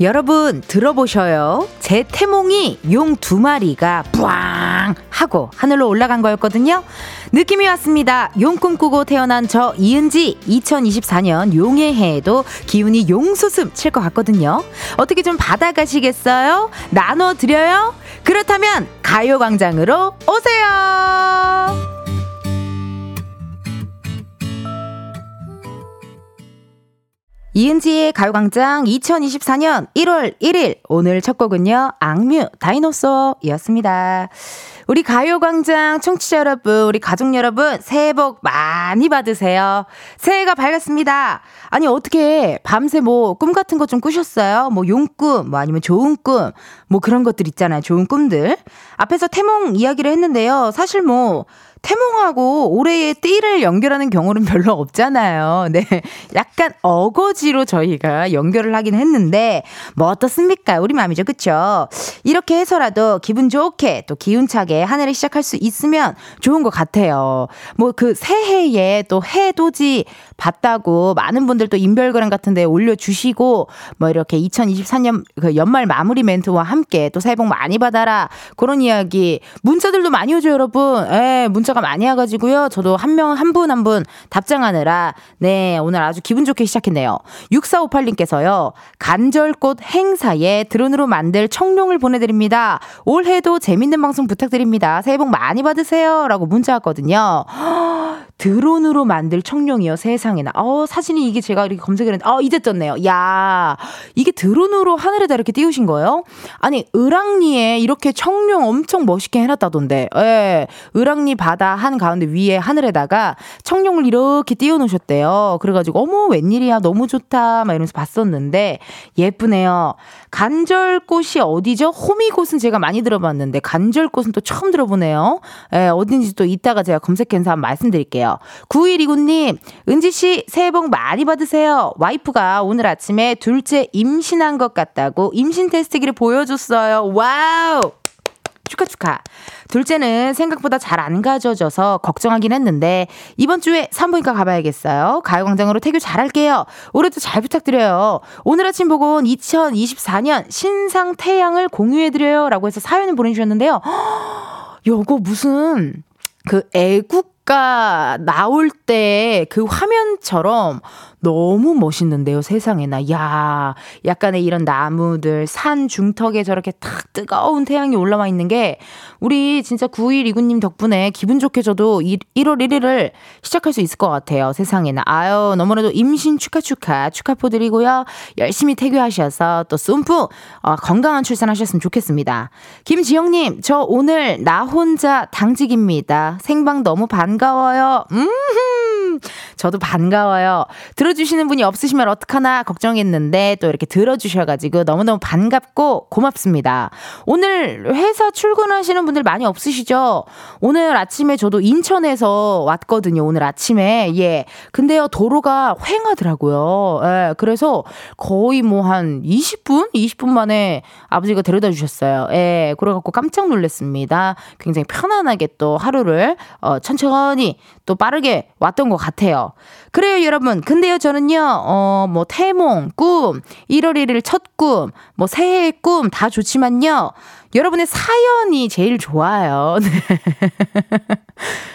여러분 들어보셔요. 제 태몽이 용 두 마리가 뿌앙 하고 하늘로 올라간 거였거든요. 느낌이 왔습니다. 용 꿈꾸고 태어난 저 이은지 2024년 용의 해에도 기운이 용수습 칠 것 같거든요. 어떻게 좀 받아가시겠어요? 나눠드려요? 그렇다면 가요광장으로 오세요. 이은지의 가요광장 2024년 1월 1일 오늘 첫 곡은요 악뮤 다이노소였습니다. 우리 가요광장 청취자 여러분, 우리 가족 여러분 새해 복 많이 받으세요. 새해가 밝았습니다. 아니 어떻게 밤새 뭐 꿈 같은 거 좀 꾸셨어요? 뭐 용꿈, 뭐 아니면 좋은 꿈, 뭐 그런 것들 있잖아요. 좋은 꿈들. 앞에서 태몽 이야기를 했는데요. 사실 뭐 태몽하고 올해의 띠를 연결하는 경우는 별로 없잖아요. 네. 약간 어거지로 저희가 연결을 하긴 했는데, 뭐 어떻습니까? 우리 마음이죠. 그쵸? 이렇게 해서라도 기분 좋게 또 기운차게 한 해를 시작할 수 있으면 좋은 것 같아요. 뭐 그 새해에 또 해돋이 봤다고 많은 분들 또 인별그램 같은 데 올려주시고, 뭐 이렇게 2023년 그 연말 마무리 멘트와 함께 또 새해 복 많이 받아라. 그런 이야기. 문자들도 많이 오죠, 여러분. 예, 문자 문자가 많이 와가지고요. 저도 한 명, 한 분, 한 분 답장하느라, 네, 오늘 아주 기분 좋게 시작했네요. 6458님께서요, 간절꽃 행사에 드론으로 만들 청룡을 보내드립니다. 올해도 재밌는 방송 부탁드립니다. 새해 복 많이 받으세요. 라고 문자 왔거든요. 드론으로 만들 청룡이요, 세상에나. 어, 사진이 이게 제가 이렇게 검색을 했는데, 어, 이제 떴네요. 야 이게 드론으로 하늘에다 이렇게 띄우신 거예요? 아니, 을왕리에 이렇게 청룡 엄청 멋있게 해놨다던데, 예, 을왕리 바다 한 가운데 위에 하늘에다가 청룡을 이렇게 띄워놓으셨대요. 그래가지고, 어머, 웬일이야, 너무 좋다, 막 이러면서 봤었는데, 예쁘네요. 간절곶이 어디죠? 호미곶은 제가 많이 들어봤는데, 간절곶은 또 처음 들어보네요. 예, 어딘지 또 이따가 제가 검색해서 한번 말씀드릴게요. 주세요. 9129님, 은지씨, 새해 복 많이 받으세요. 와이프가 오늘 아침에 둘째 임신한 것 같다고 임신 테스트기를 보여줬어요. 와우! 축하 축하. 둘째는 생각보다 잘 안 가져져서 걱정하긴 했는데 이번 주에 산부인과 가봐야겠어요. 가요광장으로 태교 잘할게요. 올해도 잘 부탁드려요. 오늘 아침 보고 2024년 신상 태양을 공유해드려요라고 해서 사연을 보내주셨는데요. 요거 무슨 그 애국 가 나올 때 그 화면처럼 너무 멋있는데요, 세상에나. 야 약간의 이런 나무들, 산 중턱에 저렇게 탁 뜨거운 태양이 올라와 있는 게 우리 진짜 9129님 덕분에 기분 좋게 저도 1월 1일을 시작할 수 있을 것 같아요, 세상에나. 아유, 너무나도 임신 축하 축하, 축하포 드리고요. 열심히 태교하셔서 또 쏨프 어, 건강한 출산하셨으면 좋겠습니다. 김지영님, 저 오늘 나 혼자 당직입니다. 생방 너무 반가워요. 음 저도 반가워요. 들어 주시는 분이 없으시면 어떡하나 걱정했는데 또 이렇게 들어주셔가지고 너무너무 반갑고 고맙습니다. 오늘 회사 출근하시는 분들 많이 없으시죠? 오늘 아침에 저도 인천에서 왔거든요. 오늘 아침에. 예. 근데요, 도로가 휑하더라고요. 예. 그래서 거의 뭐 한 20분? 20분 만에 아버지가 데려다 주셨어요. 예. 그래갖고 깜짝 놀랐습니다. 굉장히 편안하게 또 하루를 어, 천천히 또 빠르게 왔던 것 같아요. 그래요, 여러분. 근데요, 저는요, 어, 뭐, 태몽, 꿈, 1월 1일 첫 꿈, 뭐, 새해 꿈다 좋지만요. 여러분의 사연이 제일 좋아요. 네.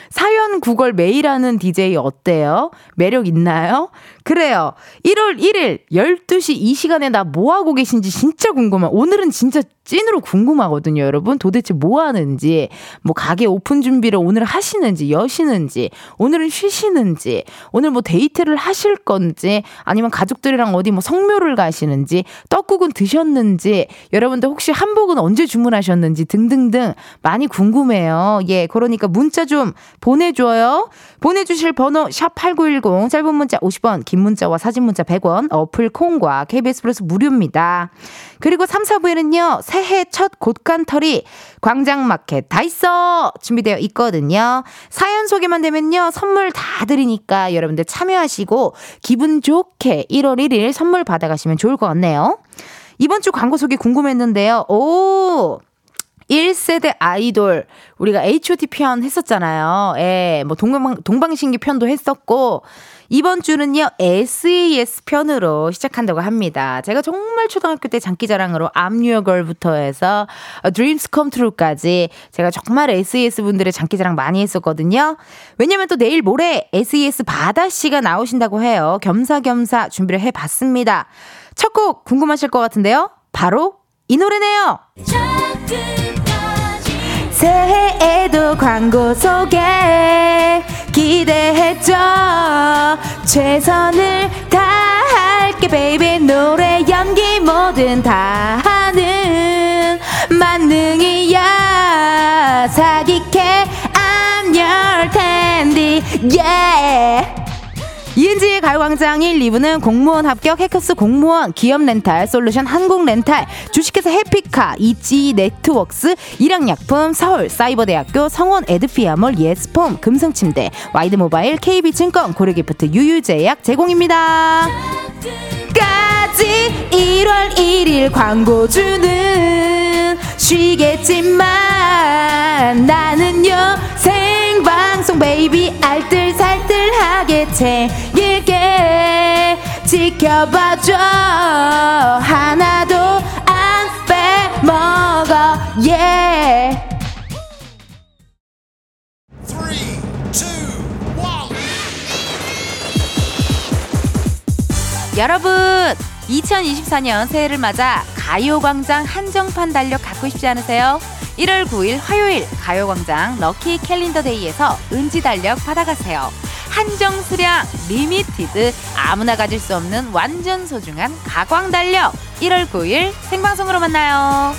사연 구걸 매일 하는 DJ 어때요? 매력 있나요? 그래요. 1월 1일 12시 이 시간에 나 뭐 하고 계신지 진짜 궁금해. 오늘은 진짜 찐으로 궁금하거든요, 여러분. 도대체 뭐 하는지, 뭐 가게 오픈 준비를 오늘 하시는지, 여시는지, 오늘은 쉬시는지, 오늘 뭐 데이트를 하실 건지, 아니면 가족들이랑 어디 뭐 성묘를 가시는지, 떡국은 드셨는지, 여러분들 혹시 한복은 언제 주무 주문하셨는지 등등등 많이 궁금해요. 예, 그러니까 문자 좀 보내줘요. 보내주실 번호 샵8910 짧은 문자 50원 긴 문자와 사진 문자 100원 어플 콩과 KBS 플러스 무료입니다. 그리고 3, 4부에는요 새해 첫 곳간털이 광장마켓 다 있어 준비되어 있거든요. 사연 소개만 되면요 선물 다 드리니까 여러분들 참여하시고 기분 좋게 1월 1일 선물 받아가시면 좋을 것 같네요. 이번 주 광고 소개 궁금했는데요. 오! 1세대 아이돌 우리가 H.O.T 편 했었잖아요. 예, 뭐 동방 동방신기 편도 했었고 이번 주는요 S.E.S 편으로 시작한다고 합니다. 제가 정말 초등학교 때 장기자랑으로 Girl부터 해서 Dreams Come True까지 제가 정말 S.E.S 분들의 장기자랑 많이 했었거든요. 왜냐면 또 내일 모레 S.E.S 바다 씨가 나오신다고 해요. 겸사겸사 준비를 해봤습니다. 첫 곡 궁금하실 것 같은데요. 바로 이 노래네요. 새해에도 광고 소개. 기대했죠? 최선을 다할게 베이비 노래 연기 뭐든 다 하는 만능이야. 사기캐 I'm your candy yeah 이은지의 가요광장 1, 2부는 공무원 합격 해커스 공무원, 기업 렌탈, 솔루션 한국 렌탈, 주식회사 해피카, 이지 네트웍스, 일양약품, 서울 사이버대학교, 성원 에드피아몰, 예스폼, 금성침대, 와이드모바일, KB증권, 고려기프트, 유유제약 제공입니다. 까지 1월 1일 광고주는 쉬겠지만 나는요 생방송 베이비 알뜰살뜰 하게 챙길게. 지켜봐줘. 하나도 안 빼먹어. Yeah. 여러분 2024년 새해를 맞아 가요광장 한정판 달력 갖고 싶지 않으세요? 1월 9일 화요일 가요광장 lucky calendar day에서 은지 달력 받아가세요. 한정 수량 limited 아무나 가질 수 없는 완전 소중한 가광 달력 1월 9일 생방송으로 만나요.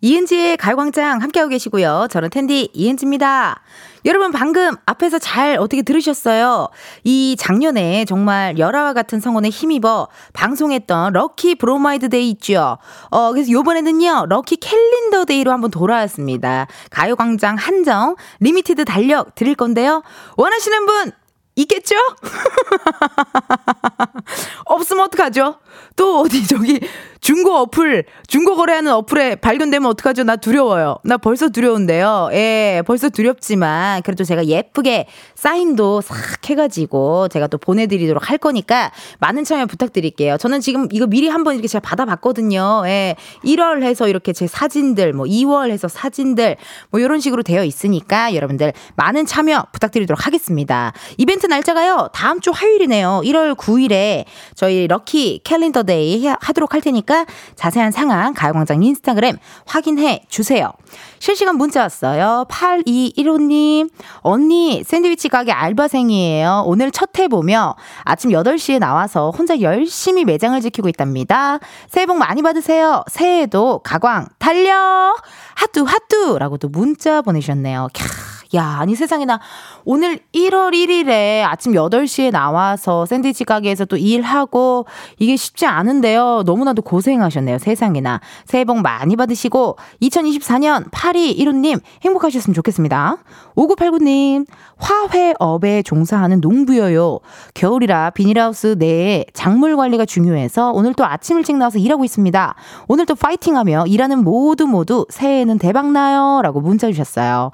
이은지의 가요광장 함께하고 계시고요. 저는 텐디 이은지입니다. 여러분 방금 앞에서 잘 어떻게 들으셨어요? 이 작년에 정말 열화와 같은 성원에 힘입어 방송했던 lucky 브로마이드 day 있죠. 어 그래서 요번에는요. lucky calendar day로 한번 돌아왔습니다. 가요 광장 한정 limited 달력 드릴 건데요. 원하시는 분 있겠죠? 없으면 어떡하죠? 또 어디 저기 중고 어플, 중고 거래하는 어플에 발견되면 어떡하죠? 나 두려워요. 나 벌써 두려운데요. 예, 벌써 두렵지만 그래도 제가 예쁘게 사인도 싹 해가지고 제가 또 보내드리도록 할 거니까 많은 참여 부탁드릴게요. 저는 지금 이거 미리 한번 이렇게 제가 받아봤거든요. 예, 1월 해서 이렇게 제 사진들, 뭐 2월 해서 사진들, 뭐 이런 식으로 되어 있으니까 여러분들 많은 참여 부탁드리도록 하겠습니다. 이벤트 날짜가요, 다음 주 화요일이네요. 1월 9일에 저희 lucky calendar day 하도록 할 테니까 자세한 상황 가요광장 인스타그램 확인해 주세요. 실시간 문자 왔어요. 8215님, 언니, 샌드위치 가게 알바생이에요. 오늘 첫 해 보며 아침 8시에 나와서 혼자 열심히 매장을 지키고 있답니다. 새해 복 많이 받으세요. 새해에도 가광 달려! 하뚜, 하뚜! 라고 또 문자 보내주셨네요. 캬. 야, 아니 세상에나 오늘 1월 1일에 아침 8시에 나와서 샌드위치 가게에서 또 일하고 이게 쉽지 않은데요. 너무나도 고생하셨네요. 세상에나. 새해 복 많이 받으시고 2024년 8215님 행복하셨으면 좋겠습니다. 5989님 화훼업에 종사하는 농부여요. 겨울이라 비닐하우스 내에 작물 관리가 중요해서 오늘 또 아침 일찍 나와서 일하고 있습니다. 오늘 또 파이팅하며 일하는 모두 모두 새해에는 대박나요. 라고 문자 주셨어요.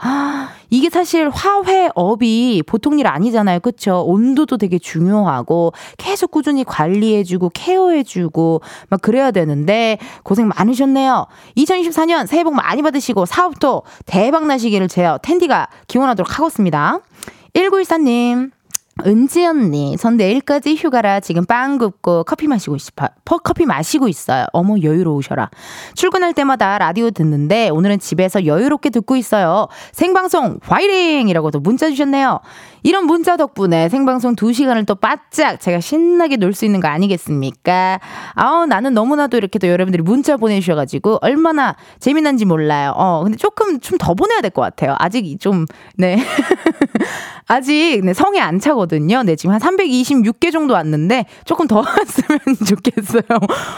이게 사실 화훼업이 보통 일 아니잖아요. 그쵸? 온도도 되게 중요하고 계속 꾸준히 관리해주고 케어해주고 막 그래야 되는데 고생 많으셨네요. 2024년 새해 복 많이 받으시고 사업도 대박 나시기를 제가 텐디가 기원하도록 하겠습니다. 1914님. 은지 언니, 전 내일까지 휴가라 지금 빵 굽고 커피 마시고 싶어. 커피 마시고 있어요. 어머, 여유로우셔라. 출근할 때마다 라디오 듣는데 오늘은 집에서 여유롭게 듣고 있어요. 생방송 화이팅! 이라고도 문자 주셨네요. 이런 문자 덕분에 생방송 2시간을 또 바짝 제가 신나게 놀 수 있는 거 아니겠습니까? 아우, 나는 너무나도 이렇게 또 여러분들이 문자 보내주셔가지고 얼마나 재미난지 몰라요. 어, 근데 조금 좀 더 보내야 될 것 같아요. 아직 좀, 네. 아직 네, 성에 안 차거든요. 네, 지금 한 326개 정도 왔는데 조금 더 왔으면 좋겠어요.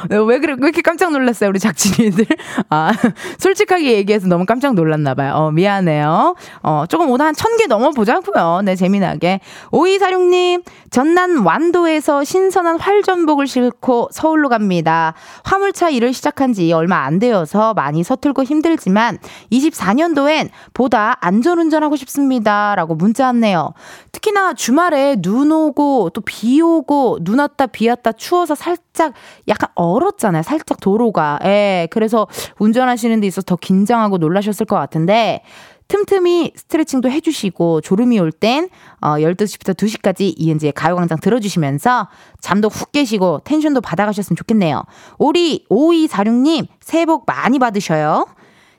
네, 왜 그래, 왜 이렇게 깜짝 놀랐어요, 우리 작진이들? 아, 솔직하게 얘기해서 너무 깜짝 놀랐나봐요. 어, 미안해요. 어, 조금 오늘 한 1000개 넘어보자고요. 네, 재미 재미나게. 5246님, 전남 완도에서 신선한 활전복을 싣고 서울로 갑니다. 화물차 일을 시작한 지 얼마 안 되어서 많이 서툴고 힘들지만 24년도엔 보다 안전운전하고 싶습니다. 라고 문자 왔네요. 특히나 주말에 눈 오고 또 비 오고 눈 왔다 비 왔다 추워서 살짝 약간 얼었잖아요. 살짝 도로가. 예. 그래서 운전하시는 데 있어서 더 긴장하고 놀라셨을 것 같은데 틈틈이 스트레칭도 해주시고 졸음이 올 땐 어, 12시부터 2시까지 이은지의 가요광장 들어주시면서 잠도 훅 깨시고 텐션도 받아가셨으면 좋겠네요. 우리 5246님 새해 복 많이 받으셔요.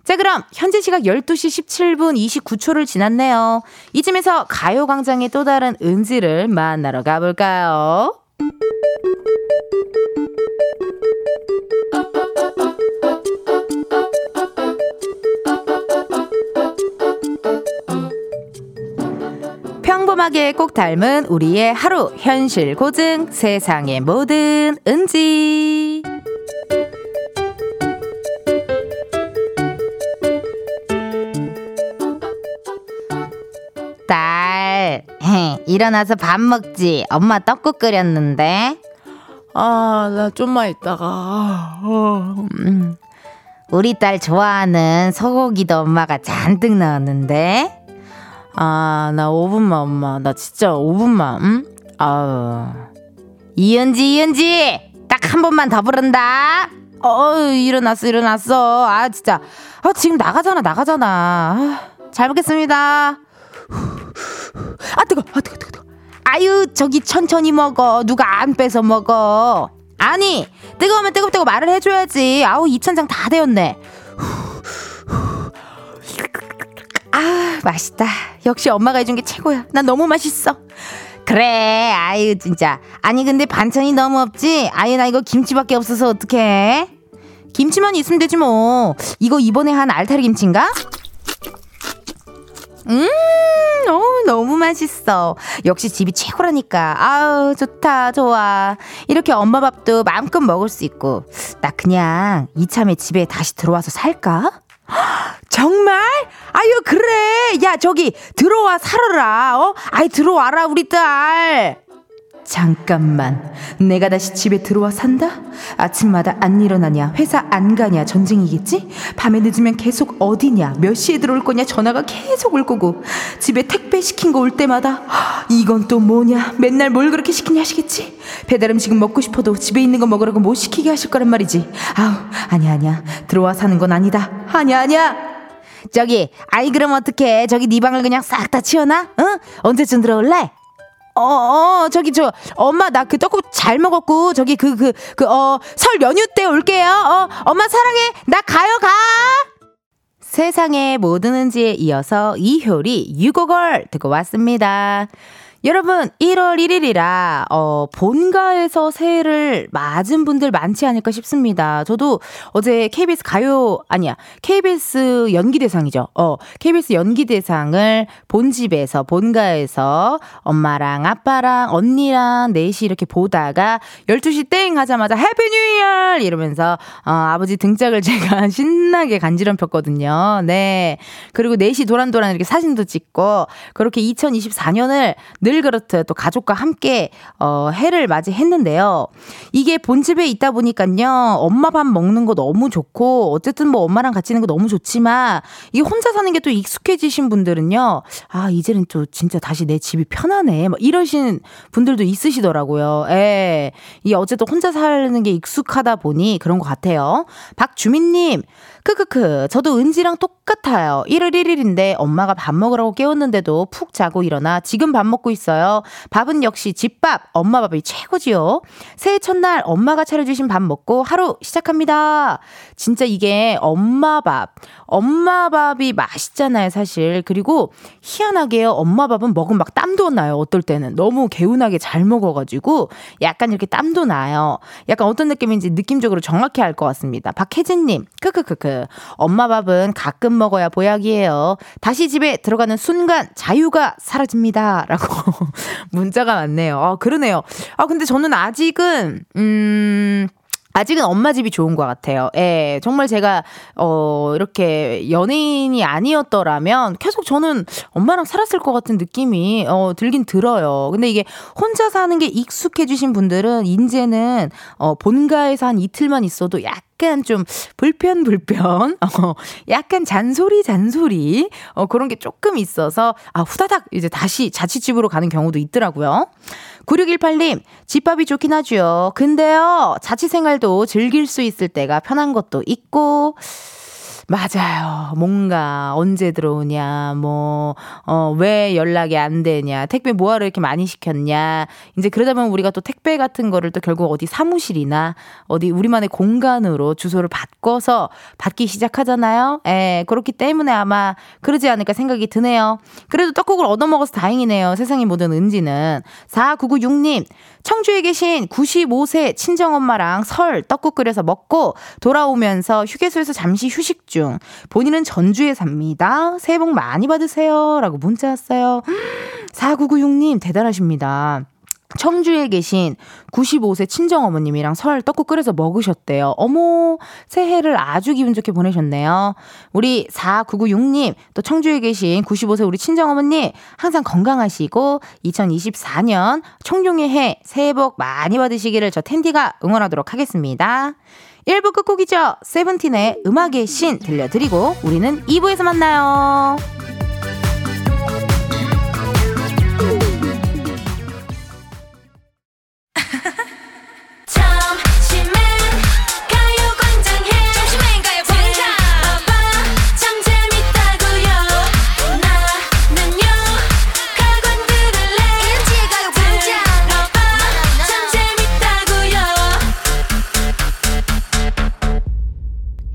자, 그럼 현재 시각 12시 17분 29초를 지났네요. 이쯤에서 가요광장의 또 다른 은지를 만나러 가볼까요? 평범하게 꼭 닮은 우리의 하루 현실 고증 세상의 모든 은지. 딸 일어나서 밥 먹지. 엄마 떡국 끓였는데. 아 나 좀만 있다가. 어. 음. 우리 딸 좋아하는 소고기도 엄마가 잔뜩 넣었는데 아, 나 5분만, 엄마. 나 진짜 5분만, 응? 아우. 이은지, 이은지! 딱 한 번만 더 부른다! 어, 일어났어, 일어났어. 아, 진짜. 아, 지금 나가잖아, 나가잖아. 아, 잘 먹겠습니다. 아, 뜨거, 아, 뜨거, 뜨거, 뜨거. 아유, 저기 천천히 먹어. 누가 안 뺏어 먹어. 아니, 뜨거우면 뜨겁다고 말을 해줘야지. 아우, 입천장 다 되었네. 아, 맛있다. 역시 엄마가 해준 게 최고야. 난 너무 맛있어. 그래, 아유, 진짜. 아니, 근데 반찬이 너무 없지? 아유, 나 이거 김치밖에 없어서 어떡해? 김치만 있으면 되지 뭐. 이거 이번에 한 알타리 김치인가? 음, 어, 너무 맛있어. 역시 집이 최고라니까. 아우, 좋다, 좋아. 이렇게 엄마 밥도 마음껏 먹을 수 있고. 나 그냥 이참에 집에 다시 들어와서 살까? 정말? 아유, 그래. 야, 저기, 들어와 살아라. 어? 아이, 들어와라, 우리 딸. 잠깐만. 내가 다시 집에 들어와 산다? 아침마다 안 일어나냐? 회사 안 가냐? 전쟁이겠지? 밤에 늦으면 계속 어디냐? 몇 시에 들어올 거냐? 전화가 계속 올 거고. 집에 택배 시킨 거 올 때마다 이건 또 뭐냐? 맨날 뭘 그렇게 시키냐 하시겠지? 배달 음식은 먹고 싶어도 집에 있는 거 먹으라고 못 시키게 하실 거란 말이지. 아우, 아니야, 아니야. 들어와 사는 건 아니다. 아니야, 아니야. 저기, 아이 그럼 어떡해? 저기 네 방을 그냥 싹 다 치워놔? 응? 언제쯤 들어올래? 어, 어, 저기, 저, 엄마, 나 그 떡국 잘 먹었고, 저기, 그, 그, 그, 어, 설 연휴 때 올게요. 어, 엄마 사랑해. 나 가요, 가! 세상의 모든 은지에 이어서 이효리, 유고걸 듣고 왔습니다. 여러분, 1월 1일이라, 어, 본가에서 새해를 맞은 분들 많지 않을까 싶습니다. 저도 어제 KBS 가요, 아니야, KBS 연기대상이죠. 어, KBS 연기대상을 본집에서, 본가에서 엄마랑 아빠랑 언니랑 넷이 이렇게 보다가 12시 땡 하자마자 Happy New Year! 이러면서, 어, 아버지 등짝을 제가 신나게 간지럼 폈거든요. 네. 그리고 넷이 도란도란 이렇게 사진도 찍고, 그렇게 2024년을 늘늘 그렇듯 또 가족과 함께 어, 해를 맞이했는데요. 이게 본집에 있다 보니까요. 엄마 밥 먹는 거 너무 좋고 어쨌든 뭐 엄마랑 같이 있는 거 너무 좋지만 이 혼자 사는 게 또 익숙해지신 분들은요. 아, 이제는 또 진짜 다시 내 집이 편하네. 뭐 이러신 분들도 있으시더라고요. 예. 이 어쨌든 혼자 사는 게 익숙하다 보니 그런 것 같아요. 박주민님, 크크크. 저도 은지랑 똑같아요. 1월 1일인데 엄마가 밥 먹으라고 깨웠는데도 푹 자고 일어나 지금 밥 먹고 있어요. 밥은 역시 집밥, 엄마 밥이 최고지요. 새해 첫날 엄마가 차려주신 밥 먹고 하루 시작합니다. 진짜 이게 엄마 밥, 엄마 밥이 맛있잖아요, 사실. 그리고 희한하게요, 엄마 밥은 먹으면 막 땀도 나요, 어떨 때는. 너무 개운하게 잘 먹어가지고 약간 이렇게 땀도 나요. 약간 어떤 느낌인지 느낌적으로 정확히 알 것 같습니다. 박혜진님, 크크크크. 엄마 밥은 가끔 먹어야 보약이에요. 다시 집에 들어가는 순간 자유가 사라집니다. 라고 문자가 왔네요. 아, 그러네요. 아, 근데 저는 아직은, 음, 아직은 엄마 집이 좋은 것 같아요. 예, 정말 제가, 어, 이렇게 연예인이 아니었더라면 계속 저는 엄마랑 살았을 것 같은 느낌이, 어, 들긴 들어요. 근데 이게 혼자 사는 게 익숙해지신 분들은 이제는, 어, 본가에서 한 이틀만 있어도 약 약간 좀 불편 불편 어 약간 잔소리 잔소리 어 그런 게 조금 있어서 아 후다닥 이제 다시 자취집으로 가는 경우도 있더라고요. 9618님, 집밥이 좋긴 하죠. 근데요, 자취 생활도 즐길 수 있을 때가 편한 것도 있고, 맞아요. 뭔가 언제 들어오냐, 뭐, 어, 왜 연락이 안 되냐, 택배 뭐하러 이렇게 많이 시켰냐. 이제 그러다 보면 우리가 또 택배 같은 거를 또 결국 어디 사무실이나 어디 우리만의 공간으로 주소를 바꿔서 받기 시작하잖아요. 예, 그렇기 때문에 아마 그러지 않을까 생각이 드네요. 그래도 떡국을 얻어먹어서 다행이네요. 세상의 모든 은지는. 4996님, 청주에 계신 95세 친정엄마랑 설 떡국 끓여서 먹고 돌아오면서 휴게소에서 잠시 휴식 중. 본인은 전주에 삽니다. 새해 복 많이 받으세요. 라고 문자 왔어요. 4996님, 대단하십니다. 청주에 계신 95세 친정어머님이랑 설 떡국 끓여서 먹으셨대요. 어머, 새해를 아주 기분 좋게 보내셨네요. 우리 4996님, 또 청주에 계신 95세 우리 친정어머님, 항상 건강하시고, 2024년 청룡의 해, 새해 복 많이 받으시기를 저 텐디가 응원하도록 하겠습니다. 1부 끝곡이죠. 세븐틴의 음악의 신 들려드리고, 우리는 2부에서 만나요.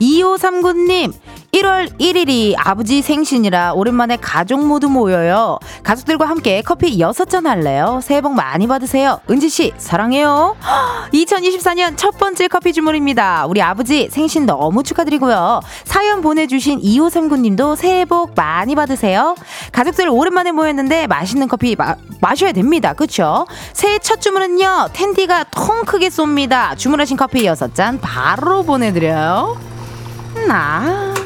2539님, 1월 1일이 아버지 생신이라 오랜만에 가족 모두 모여요. 가족들과 함께 커피 6잔 할래요. 새해 복 많이 받으세요. 은지씨, 사랑해요. 2024년 첫 번째 커피 주문입니다. 우리 아버지 생신 너무 축하드리고요. 사연 보내주신 2539님도 새해 복 많이 받으세요. 가족들 오랜만에 모였는데 맛있는 커피 마, 마셔야 됩니다. 그쵸? 새해 첫 주문은요, 텐디가 통 크게 쏩니다. 주문하신 커피 6잔 바로 보내드려요. 나.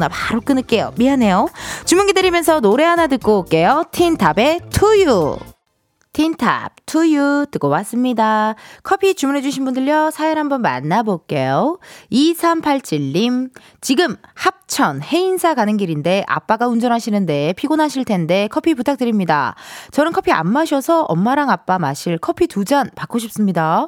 전화 바로 끊을게요. 미안해요. 주문 기다리면서 노래 하나 듣고 올게요. 틴탑의 투유. 틴탑 투유 듣고 왔습니다. 커피 주문해주신 분들요, 사연 한번 만나볼게요. 2387님, 지금 합천 해인사 가는 길인데 아빠가 운전하시는데 피곤하실 텐데 커피 부탁드립니다. 저는 커피 안 마셔서 엄마랑 아빠 마실 커피 두 잔 받고 싶습니다.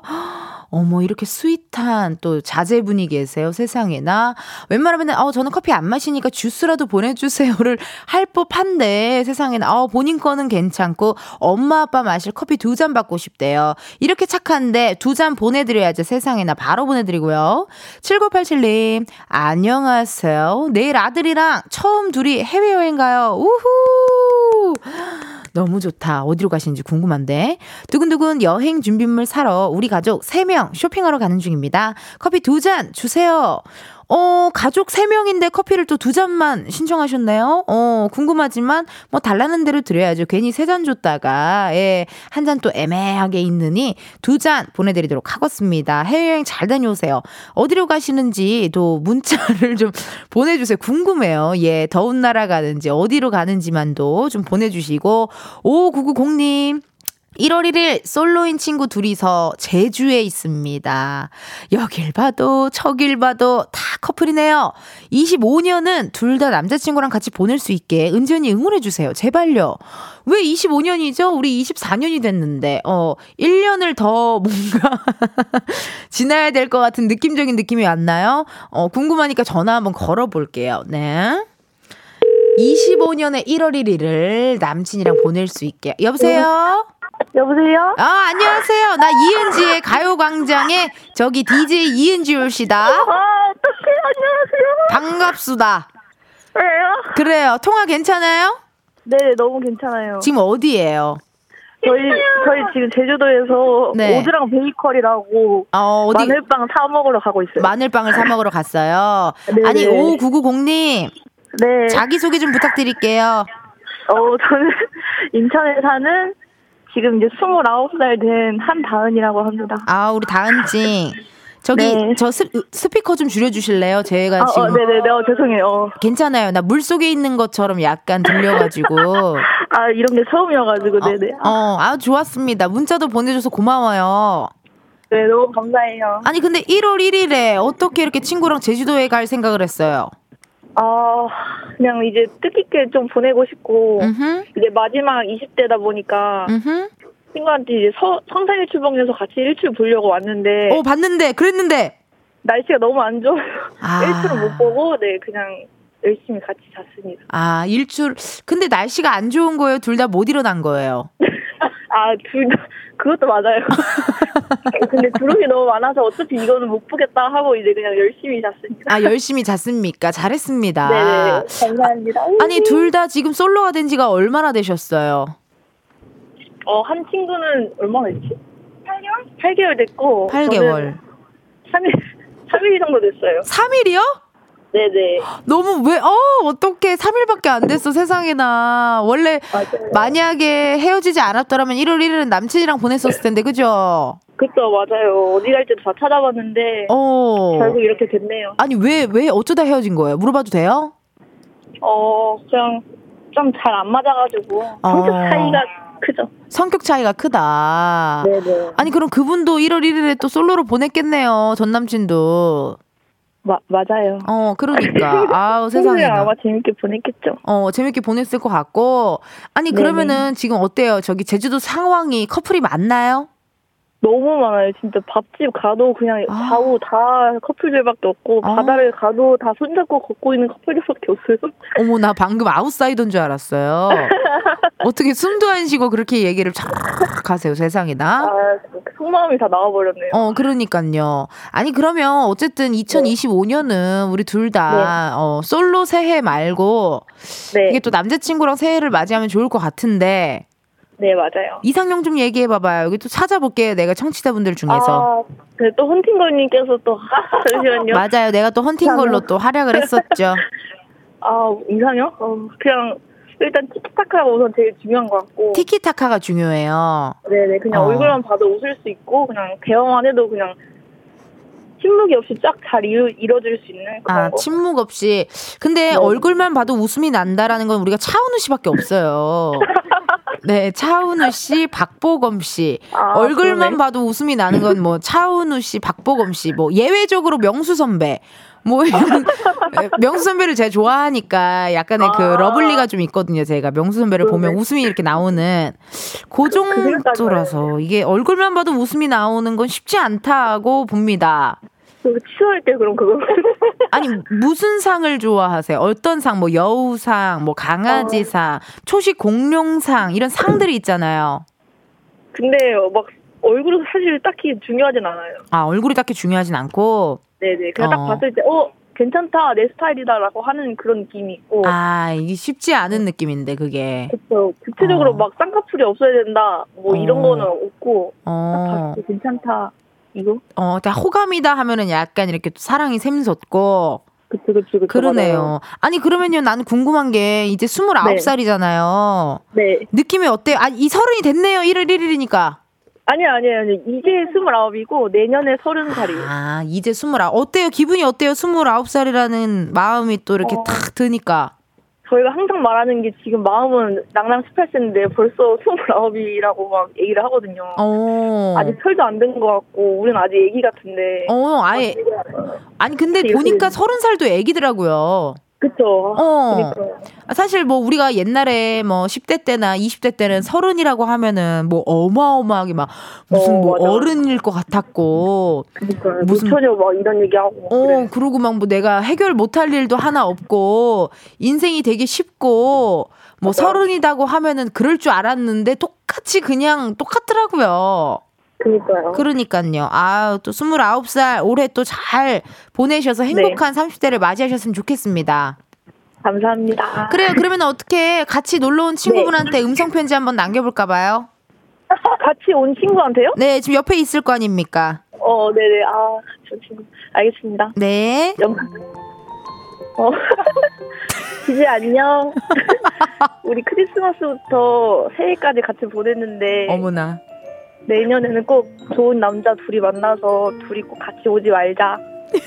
어머, 이렇게 스윗한 또 자제분이 계세요, 세상에나. 웬만하면, 어, 저는 커피 안 마시니까 주스라도 보내주세요를 할 법한데, 세상에나, 어, 본인 거는 괜찮고, 엄마, 아빠 마실 커피 두 잔 받고 싶대요. 이렇게 착한데, 두 잔 보내드려야죠, 세상에나. 바로 보내드리고요. 7987님, 안녕하세요. 내일 아들이랑 처음 둘이 해외여행 가요. 우후! 너무 좋다. 어디로 가시는지 궁금한데. 두근두근 여행 준비물 사러 우리 가족 3명 쇼핑하러 가는 중입니다. 커피 두 잔 주세요. 어, 가족 3명인데 커피를 또 두 잔만 신청하셨네요. 어, 궁금하지만 뭐 달라는 대로 드려야죠. 괜히 세 잔 줬다가, 예, 한 잔 또 애매하게 있느니 두 잔 보내 드리도록 하겠습니다. 해외여행 잘 다녀오세요. 어디로 가시는지 또 문자를 좀 보내 주세요. 궁금해요. 예, 더운 나라 가는지, 어디로 가는지만도 좀 보내 주시고, 5990님. 1월 1일 솔로인 친구 둘이서 제주에 있습니다. 여길 봐도 저길 봐도 다 커플이네요. 25년은 둘 다 남자친구랑 같이 보낼 수 있게 은지언니 응원해주세요. 제발요. 왜 25년이죠? 우리 24년이 됐는데, 어, 1년을 더 뭔가 지나야 될 것 같은 느낌적인 느낌이 왔나요? 어, 궁금하니까 전화 한번 걸어볼게요. 네. 25년의 1월 1일을 남친이랑 보낼 수 있게. 여보세요? 여보세요? 아, 안녕하세요. 나 이은지의 가요광장의 저기 DJ 이은지 올시다. 아, 어떡해, 안녕하세요. 반갑수다. 왜요? 그래요. 통화 괜찮아요? 네, 너무 괜찮아요. 지금 어디예요? 저희, 저희 지금 제주도에서 네. 오드랑 베이커리라고 어, 어디 마늘빵 사 먹으러 가고 있어요. 마늘빵을 사 먹으러 갔어요. 네네. 아니, 5990님. 네. 자기 소개 좀 부탁드릴게요. 어, 저는 인천에 사는 지금 이제 29살 된 한다은이라고 합니다. 아, 우리 다은찡. 저기, 네. 저 스, 스피커 좀 줄여 주실래요? 제가 아, 지금. 어, 네 네 네. 어, 죄송해요. 어. 괜찮아요. 나 물 속에 있는 것처럼 약간 들려 가지고. 아, 이런 게 처음이어 가지고, 네 네. 어, 어, 아, 좋았습니다. 문자도 보내 줘서 고마워요. 네, 너무 감사해요. 아니, 근데 1월 1일에 어떻게 이렇게 친구랑 제주도에 갈 생각을 했어요? 아, 그냥 이제 뜻깊게 좀 보내고 싶고, 음흠, 이제 마지막 20대다 보니까, 음흠. 친구한테 이제 서, 성산일 출봉에서 같이 일출 보려고 왔는데 어, 봤는데, 그랬는데. 날씨가 너무 안 좋아서 아. 일출을 못 보고 네 그냥 열심히 같이 잤습니다. 아, 일출. 근데 날씨가 안 좋은 거예요? 둘 다 못 일어난 거예요? 아 둘 다 그것도 맞아요. 근데 구름이 너무 많아서 어차피 이거는 못 보겠다 하고 이제 그냥 열심히 잤습니다. 아, 열심히 잤습니까? 잘했습니다. 네네 감사합니다. 아 니, 둘 다 지금 솔로가 된 지가 얼마나 되셨어요? 어 한 친구는 얼마나 됐지? 8개월? 8개월 됐고 8개월. 3일 3일 정도 됐어요. 3일이요? 네네 너무 왜, 어, 어떻게 3일밖에 안 됐어, 세상에나. 원래 맞아요. 만약에 헤어지지 않았더라면 1월 1일은 남친이랑 보냈었을 텐데, 그죠? 그쵸 맞아요. 어디 갈지도 다 찾아봤는데 어. 결국 이렇게 됐네요. 아니, 왜, 왜, 어쩌다 헤어진 거예요? 물어봐도 돼요? 어, 그냥 좀 잘 안 맞아가지고 성격 어. 차이가 크죠. 성격 차이가 크다. 네네. 아니, 그럼 그분도 1월 1일에 또 솔로로 보냈겠네요, 전 남친도. 마, 맞아요. 어, 그러니까. 아우, 세상에나. 아마 재밌게 보냈겠죠. 어, 재밌게 보냈을 것 같고. 아니, 네네. 그러면은 지금 어때요? 저기 제주도 상황이 커플이 많나요? 너무 많아요. 진짜 밥집 가도 그냥 아. 좌우 다 커플들밖에 없고 아. 바다를 가도 다 손잡고 걷고 있는 커플들밖에 없어요. 어머, 나 방금 아웃사이더인 줄 알았어요. 어떻게 숨도 안 쉬고 그렇게 얘기를 쫙 하세요, 세상에나? 아, 속마음이 다 나와버렸네요. 어, 그러니까요. 아니, 그러면 어쨌든 2025년은 우리 둘 다, 어, 솔로 새해 말고, 네, 이게 또 남자친구랑 새해를 맞이하면 좋을 것 같은데, 네 맞아요. 이상형 좀 얘기해 봐봐요. 여기 또 찾아볼게요. 내가 청취자분들 중에서. 아, 네, 또 헌팅걸님께서 또 잠시만요. 맞아요. 내가 또 헌팅 걸로 또 활약을 했었죠. 아 이상형? 어, 그냥 일단 티키타카가 우선 제일 중요한 것 같고. 티키타카가 중요해요. 네네 그냥 어. 얼굴만 봐도 웃을 수 있고 그냥 대화만 해도 그냥 침묵이 없이 쫙 잘 이뤄질 수 있는 그런 아, 거. 침묵 없이. 근데 네. 얼굴만 봐도 웃음이 난다라는 건 우리가 차은우 씨밖에 없어요. 네, 차은우 씨, 박보검 씨. 아, 얼굴만 그러네. 봐도 웃음이 나는 건 뭐 차은우 씨, 박보검 씨. 뭐 예외적으로 명수 선배. 뭐 이런 명수 선배를 제가 좋아하니까 약간의 그 아. 러블리가 좀 있거든요. 제가 명수 선배를 보면 그러네. 웃음이 이렇게 나오는 그 정도라서 이게 얼굴만 봐도 웃음이 나오는 건 쉽지 않다고 봅니다. 그거 취소할게요 그럼 그거. 아니 무슨 상을 좋아하세요? 어떤 상? 뭐 여우상, 뭐 강아지상, 초식 공룡상 이런 상들이 있잖아요. 근데 막 얼굴은 사실 딱히 중요하진 않아요. 아 얼굴이 딱히 중요하진 않고. 네네 그냥 어. 딱 봤을 때 어 괜찮다 내 스타일이다라고 하는 그런 느낌이 있고 아, 이게 쉽지 않은 느낌인데, 그게. 그쵸 구체적으로 어. 막 쌍꺼풀이 없어야 된다 뭐 이런 어. 거는 없고 딱 어, 봤을 때 괜찮다 이거 어, 다 호감이다 하면은 약간 이렇게 또 사랑이 샘솟고. 그쵸 그쵸 그쵸 그러네요. 아니, 그러면요, 나는 궁금한 게, 이제 29살이잖아요. 네 느낌이 어때요? 아, 이 서른이 됐네요. 1월 1일이니까. 아니요 아니요 아니요 이제 스물아홉이고 내년에 서른 살이에요 아, 이제 29. 어때요? 기분이 어때요? 29살이라는 마음이 또 이렇게 어. 탁 드니까. 저희가 항상 말하는 게 지금 마음은 낭낭 18세인데 벌써 스물아홉이라고 막 얘기를 하거든요 어. 아직 철도 안 된 것 같고 우리는 아직 애기 같은데 어, 아예. 아니, 근데 보니까 그치. 30살도 애기더라고요. 그쵸 어. 그러니까요. 사실 뭐 우리가 옛날에 뭐 10대 때나 20대 때는 서른이라고 하면은 뭐 어마어마하게 막 무슨 어, 뭐 맞아. 어른일 것 같았고. 그러니까요 무슨- 무처녀 막 이런 얘기하고 어, 그래. 그러고 막 뭐 내가 해결 못할 일도 하나 없고 인생이 되게 쉽고 뭐 맞아. 서른이다고 하면은 그럴 줄 알았는데 똑같이 그냥 똑같더라고요. 그러니까요 그러니까요. 아, 또 29살 올해 또 잘 보내셔서 행복한 30대를 맞이하셨으면 좋겠습니다. 감사합니다 그래요. 그러면 어떻게 같이 놀러 온 친구분한테 네. 음성 편지 한번 남겨 볼까 봐요. 같이 온 친구한테요? 네, 지금 옆에 있을 거 아닙니까? 어 네 네 아저 친구 알겠습니다 네. 영... 어 지지 안녕 우리 크리스마스부터 새해까지 같이 보냈는데 어머나. 내년에는 꼭 좋은 남자 둘이 만나서 둘이 꼭 같이 오지 말자.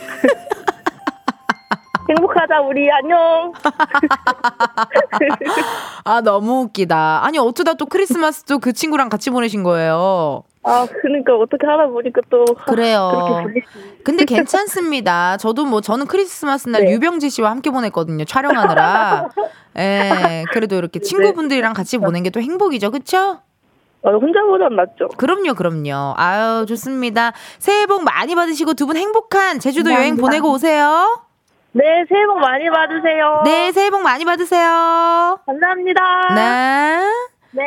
행복하자 우리 안녕. 아, 너무 웃기다. 아니, 어쩌다 또 크리스마스도 그 친구랑 같이 보내신 거예요. 아 그러니까 어떻게 하다 보니까 또 그래요. 근데 괜찮습니다. 저도 뭐 저는 크리스마스 날 네. 유병지 씨와 함께 보냈거든요. 촬영하느라. 예. 그래도 이렇게 친구분들이랑 같이 보낸 게 또 행복이죠. 그쵸? 아, 혼자보단 낫죠. 그럼요, 그럼요. 아유, 좋습니다. 새해 복 많이 받으시고 두 분 행복한 제주도 여행 감사합니다. 보내고 오세요. 네 새해 복 많이 받으세요. 네, 새해 복 많이 받으세요. 감사합니다. 네. 네.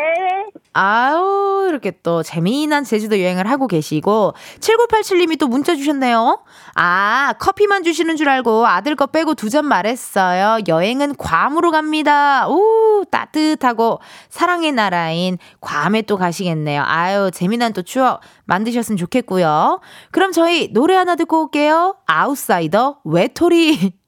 아우, 이렇게 또 재미난 제주도 여행을 하고 계시고, 7987님이 또 문자 주셨네요. 아, 커피만 주시는 줄 알고 아들 거 빼고 두 잔 말했어요. 여행은 괌으로 갑니다. 오, 따뜻하고 사랑의 나라인 괌에 또 가시겠네요. 아유, 재미난 또 추억 만드셨으면 좋겠고요. 그럼 저희 노래 하나 듣고 올게요. 아웃사이더 외톨이.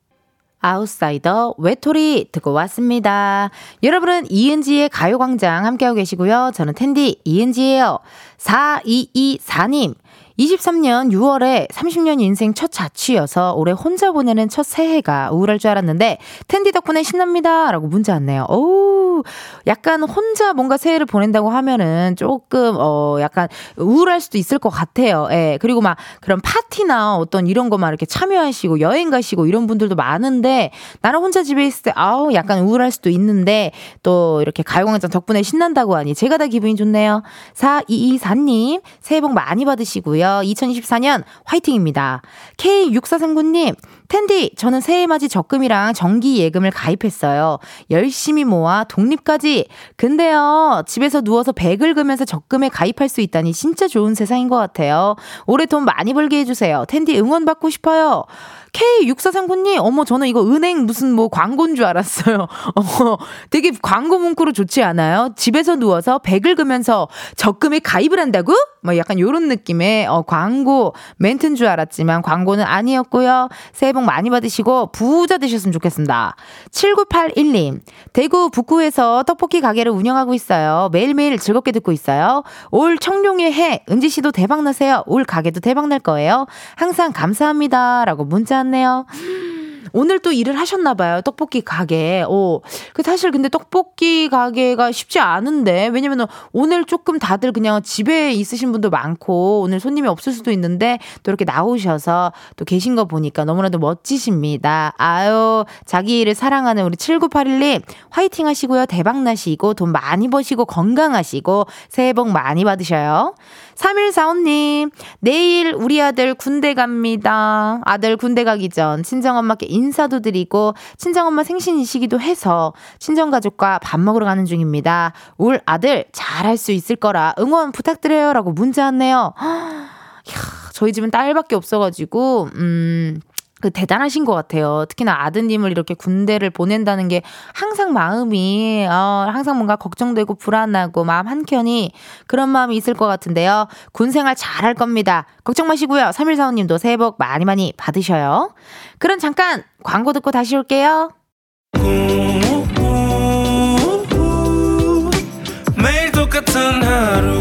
아웃사이더 외톨이 듣고 왔습니다. 여러분은 이은지의 가요광장 함께하고 계시고요. 저는 텐디 이은지예요. 4224님. 23년 6월에 30년 인생 첫 자취여서 올해 혼자 보내는 첫 새해가 우울할 줄 알았는데 텐디 덕분에 신납니다. 라고 문자 왔네요. 오, 약간 혼자 뭔가 새해를 보낸다고 하면은 조금, 어, 약간 우울할 수도 있을 것 같아요. 예. 그리고 막 그런 파티나 어떤 이런 거 막 이렇게 참여하시고 여행 가시고 이런 분들도 많은데 나는 혼자 집에 있을 때 아우, 약간 우울할 수도 있는데 또 이렇게 가요광장 덕분에 신난다고 하니 제가 다 기분이 좋네요. 4224님, 새해 복 많이 받으시고요. 2024년 화이팅입니다. K6439님, 텐디, 저는 새해 맞이 적금이랑 정기 예금을 가입했어요. 열심히 모아 독립까지. 근데요, 집에서 누워서 배 긁으면서 적금에 가입할 수 있다니 진짜 좋은 세상인 것 같아요. 올해 돈 많이 벌게 해주세요. 텐디 응원받고 싶어요. K6439님, 어머, 저는 이거 은행 무슨 뭐 광고인 줄 알았어요. 어, 되게 광고 문구로 좋지 않아요? 집에서 누워서 배 긁으면서 적금에 가입을 한다고? 뭐 약간 요런 느낌의 어, 광고 멘트인 줄 알았지만 광고는 아니었고요. 새해 복 많이 받으시고 부자 되셨으면 좋겠습니다. 7981님, 대구 북구에서 떡볶이 가게를 운영하고 있어요. 매일매일 즐겁게 듣고 있어요. 올 청룡의 해, 은지 씨도 대박 나세요. 올 가게도 대박 날 거예요. 항상 감사합니다. 라고 문자 왔네요. 오늘 또 일을 하셨나 봐요. 떡볶이 가게. 오. 그 사실 근데 떡볶이 가게가 쉽지 않은데 왜냐면은 오늘 조금 다들 그냥 집에 있으신 분도 많고 오늘 손님이 없을 수도 있는데 또 이렇게 나오셔서 또 계신 거 보니까 너무나도 멋지십니다. 아유, 자기 일을 사랑하는 우리 7981님 화이팅 하시고요. 대박 나시고 돈 많이 버시고 건강하시고 새해 복 많이 받으셔요. 3145님, 내일 우리 아들 군대 갑니다. 아들 군대 가기 전 친정엄마께 인사도 드리고, 친정엄마 생신이시기도 해서, 친정가족과 밥 먹으러 가는 중입니다. 올 아들 잘할 수 있을 거라 응원 부탁드려요. 라고 문자 왔네요. 저희 집은 딸밖에 없어가지고, 음, 그 대단하신 것 같아요. 특히나 아드님을 이렇게 군대를 보낸다는 게 항상 마음이 어, 항상 뭔가 걱정되고 불안하고 마음 한켠이 그런 마음이 있을 것 같은데요. 군 생활 잘할 겁니다. 걱정 마시고요. 3145님도 새해 복 많이 많이 받으셔요. 그럼 잠깐 광고 듣고 다시 올게요. 매일 똑같은 하루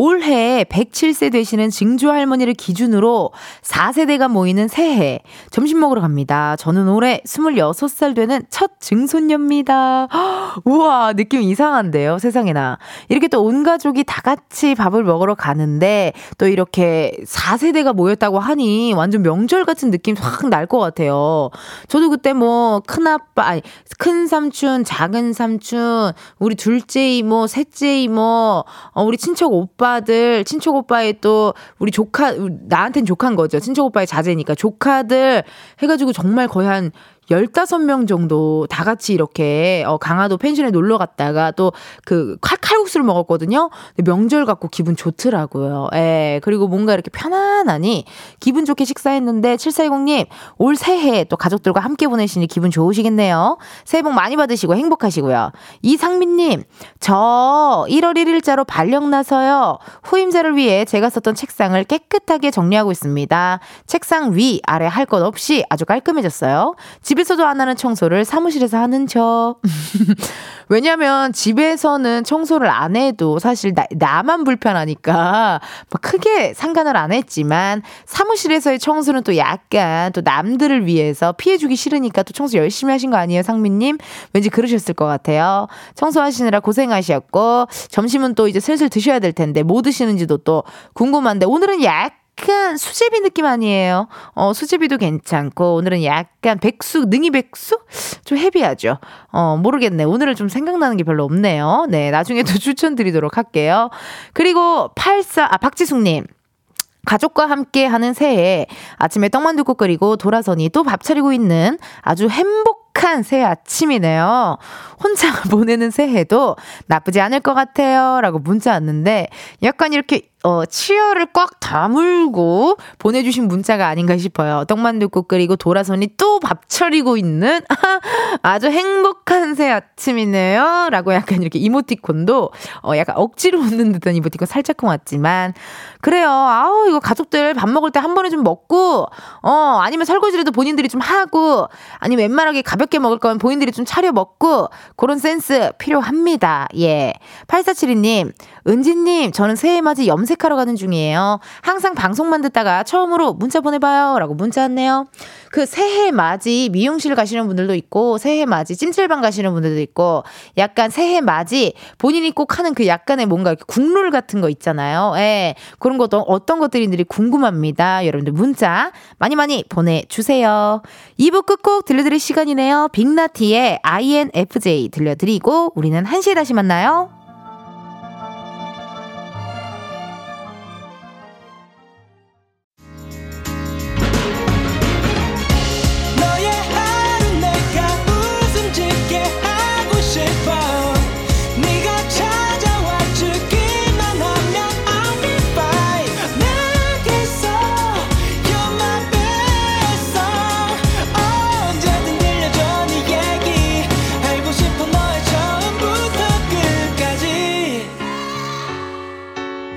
올해 107세 되시는 증조 할머니를 기준으로 4세대가 모이는 새해 점심 먹으러 갑니다. 저는 올해 26살 되는 첫 증손녀입니다. 우와, 느낌 이상한데요, 세상에나. 이렇게 또 온 가족이 다 같이 밥을 먹으러 가는데 또 이렇게 4세대가 모였다고 하니 완전 명절 같은 느낌 확 날 것 같아요. 저도 그때 뭐 큰아빠, 아니, 큰 삼촌, 작은 삼촌, 우리 둘째 이모, 셋째 이모, 어, 우리 친척 오빠 들, 친척 오빠의 또 우리 조카, 나한텐 조카인 거죠. 친척 오빠의 자제니까 조카들 해가지고 정말 거의 한 15명 정도 다 같이 이렇게 어 강화도 펜션에 놀러 갔다가 또그 칼칼국수를 먹었거든요. 명절 같고 기분 좋더라고요. 예. 그리고 뭔가 이렇게 편안하니 기분 좋게 식사했는데 7420님 올 새해 또 가족들과 함께 보내시니 기분 좋으시겠네요. 새해 복 많이 받으시고 행복하시고요. 이상민님 저 1월 1일자로 발령 나서요. 후임자를 위해 제가 썼던 책상을 깨끗하게 정리하고 있습니다. 책상 위 아래 할 것 없이 아주 깔끔해졌어요. 집 에서도 안 하는 청소를 사무실에서 하는 저. 왜냐면 집에서는 청소를 안 해도 사실 나, 나만 불편하니까 뭐 크게 상관을 안 했지만 사무실에서의 청소는 또 약간 또 남들을 위해서 피해주기 싫으니까 또 청소 열심히 하신 거 아니에요, 상민님? 왠지 그러셨을 것 같아요. 청소하시느라 고생하셨고 점심은 또 이제 슬슬 드셔야 될 텐데 뭐 드시는지도 또 궁금한데 오늘은 약 약간 수제비 느낌 아니에요? 어, 수제비도 괜찮고, 오늘은 약간 백수, 능이 백수? 좀 헤비하죠. 어, 모르겠네. 오늘은 좀 생각나는 게 별로 없네요. 네, 나중에 또 추천드리도록 할게요. 그리고 84, 아, 박지숙님. 가족과 함께 하는 새해 아침에 떡만둣국 끓이고 돌아서니 또 밥 차리고 있는 아주 행복 한 새해 아침이네요. 혼자 보내는 새해도 나쁘지 않을 것 같아요. 라고 문자 왔는데 약간 이렇게 어, 치열을 꽉 다물고 보내주신 문자가 아닌가 싶어요. 떡만둣국 끓이고 돌아서니 또밥 차리고 있는 아주 행복한 새 아침이네요. 라고 약간 이렇게 이모티콘도 어, 약간 억지로 웃는 듯한 이모티콘 살짝쿵 왔지만 그래요. 아우 이거 가족들 밥 먹을 때 한 번에 좀 먹고 어 아니면 설거지라도 본인들이 좀 하고 아니면 웬만하게 가볍게 먹을 거면 본인들이 좀 차려 먹고 그런 센스 필요합니다. 예. 8472님, 은지님, 저는 새해 맞이 염색하러 가는 중이에요. 항상 방송만 듣다가 처음으로 문자 보내봐요. 라고 문자 왔네요. 그 새해 맞이 미용실 가시는 분들도 있고, 새해 맞이 찜질방 가시는 분들도 있고, 약간 새해 맞이 본인이 꼭 하는 그 약간의 뭔가 이렇게 국룰 같은 거 있잖아요. 예. 그런 것도 어떤 것들인들이 궁금합니다. 여러분들 문자 많이 많이 보내주세요. 2부 끝곡 들려드릴 시간이네요. 빅나티의 INFJ 들려드리고, 우리는 1시에 다시 만나요.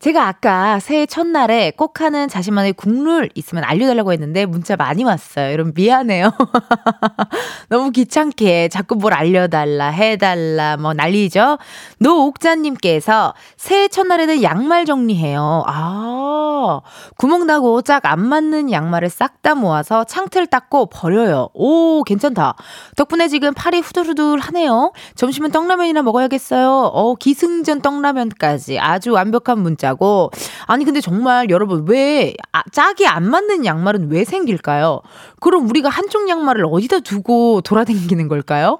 제가 아까 새해 첫날에 꼭 하는 자신만의 국룰 있으면 알려달라고 했는데 문자 많이 왔어요. 여러분 미안해요. 너무 귀찮게 자꾸 뭘 알려달라 해달라 뭐 난리죠. 노옥자님께서 새해 첫날에는 양말 정리해요. 아 구멍 나고 짝 안 맞는 양말을 싹 다 모아서 창틀 닦고 버려요. 오 괜찮다. 덕분에 지금 팔이 후들후들하네요. 점심은 떡라면이나 먹어야겠어요. 어 기승전 떡라면까지 아주 완벽한 문자 생기자고. 아니, 근데 정말 여러분, 왜, 아, 짝이 안 맞는 양말은 왜 생길까요? 그럼 우리가 한쪽 양말을 어디다 두고 돌아다니는 걸까요?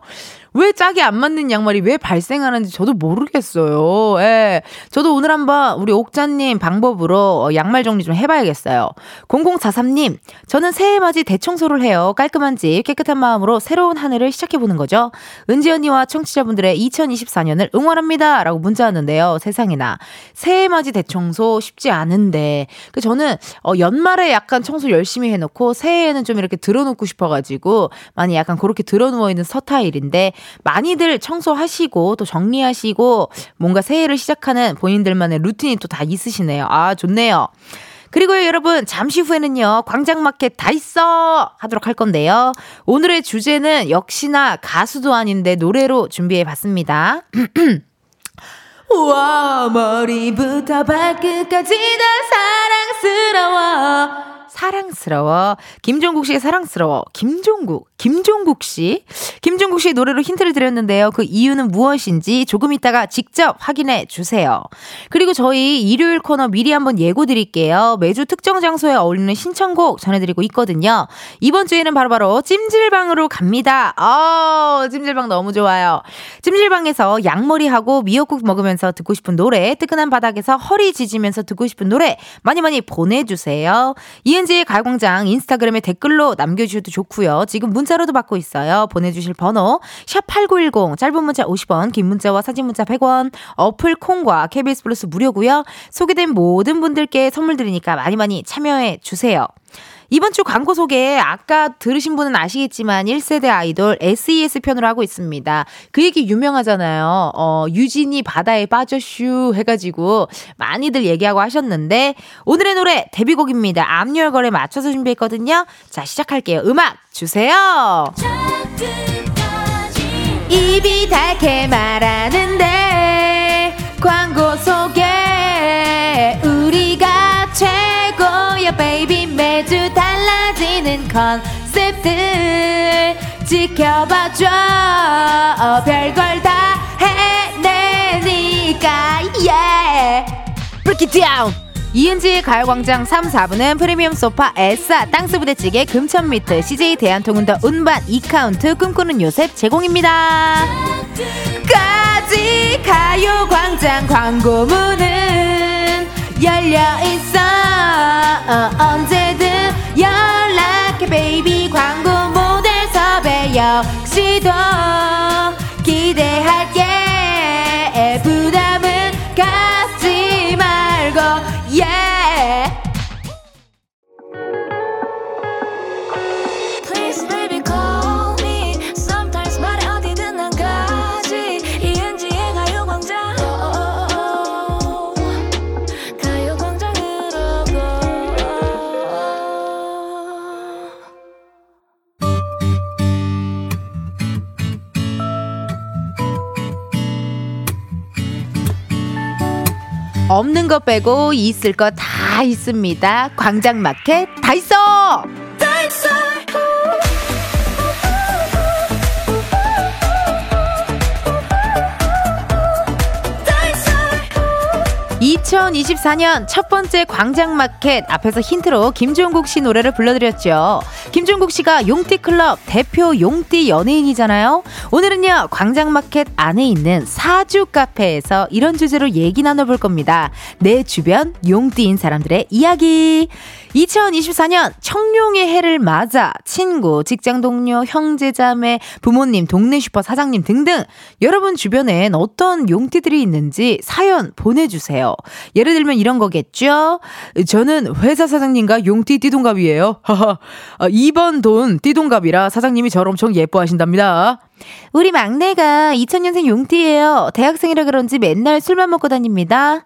왜 짝이 안 맞는 양말이 왜 발생하는지 저도 모르겠어요. 예. 저도 오늘 한번 우리 옥자님 방법으로 어, 양말 정리 좀 해봐야겠어요. 0043님, 저는 새해 맞이 대청소를 해요. 깔끔한 집, 깨끗한 마음으로 새로운 한 해를 시작해보는 거죠. 은지 언니와 청취자분들의 2024년을 응원합니다. 라고 문자 왔는데요. 세상에나. 새해 맞이 대청소 쉽지 않은데. 그 저는 어, 연말에 약간 청소 열심히 해놓고 새해에는 좀 이렇게 들어놓고 싶어가지고 많이 약간 그렇게 들어누워있는 서타일인데 많이들 청소하시고 또 정리하시고 뭔가 새해를 시작하는 본인들만의 루틴이 또 다 있으시네요. 아, 좋네요. 그리고요, 여러분, 잠시 후에는요, 광장마켓 다 있어! 하도록 할 건데요. 오늘의 주제는 역시나 가수도 아닌데 노래로 준비해 봤습니다. 와, 머리부터 발끝까지 다 사랑스러워. 사랑스러워. 김종국 씨의 사랑스러워. 김종국. 김종국 씨. 김종국 씨의 노래로 힌트를 드렸는데요. 그 이유는 무엇인지 조금 이따가 직접 확인해 주세요. 그리고 저희 일요일 코너 미리 한번 예고 드릴게요. 매주 특정 장소에 어울리는 신청곡 전해드리고 있거든요. 이번 주에는 바로 바로 찜질방으로 갑니다. 어, 찜질방 너무 좋아요. 찜질방에서 양머리하고 미역국 먹으면서 듣고 싶은 노래, 뜨끈한 바닥에서 허리 지지면서 듣고 싶은 노래 많이 많이 보내주세요. 이은 지의 가광장 인스타그램에 댓글로 남겨주셔도 좋고요. 지금 문자로도 받고 있어요. 보내주실 번호 샵8910 짧은 문자 50원 긴 문자와 사진 문자 100원 어플 콩과 KBS 플러스 무료고요. 소개된 모든 분들께 선물 드리니까 많이 많이 참여해 주세요. 이번 주 광고 소개 아까 들으신 분은 아시겠지만 1세대 아이돌 SES 편으로 하고 있습니다. 그 얘기 유명하잖아요. 어, 유진이 바다에 빠져슈 해가지고 많이들 얘기하고 하셨는데 오늘의 노래 데뷔곡입니다. 앞열걸에 맞춰서 준비했거든요. 자 시작할게요. 음악 주세요. 입이 닳게 말하는데 지켜봐줘. 어, 별걸 다 해내니까 yeah. Break it down. 이은지의 가요광장 3, 4부는 프리미엄 소파 에싸 땅스부대찌개 금천미트 CJ 대한통운더 운반 이카운트 꿈꾸는 요셉 제공입니다. 까지 가요광장 광고문은 열려있어. 어, 언제든 연 역시도 없는 거 빼고 있을 거 다 있습니다. 광장마켓 다 있어! 다 있어! 2024년 첫 번째 광장마켓 앞에서 힌트로 김종국 씨 노래를 불러드렸죠. 김종국 씨가 용띠클럽 대표 용띠 연예인이잖아요. 오늘은요, 광장마켓 안에 있는 사주 카페에서 이런 주제로 얘기 나눠볼 겁니다. 내 주변 용띠인 사람들의 이야기. 2024년 청룡의 해를 맞아 친구, 직장 동료, 형제 자매, 부모님, 동네 슈퍼 사장님 등등 여러분 주변엔 어떤 용띠들이 있는지 사연 보내주세요. 예를 들면 이런 거겠죠? 저는 회사 사장님과 용띠 띠동갑이에요. 하하. 2번 돈 띠동갑이라 사장님이 저를 엄청 예뻐하신답니다. 우리 막내가 2000년생 용띠예요. 대학생이라 그런지 맨날 술만 먹고 다닙니다.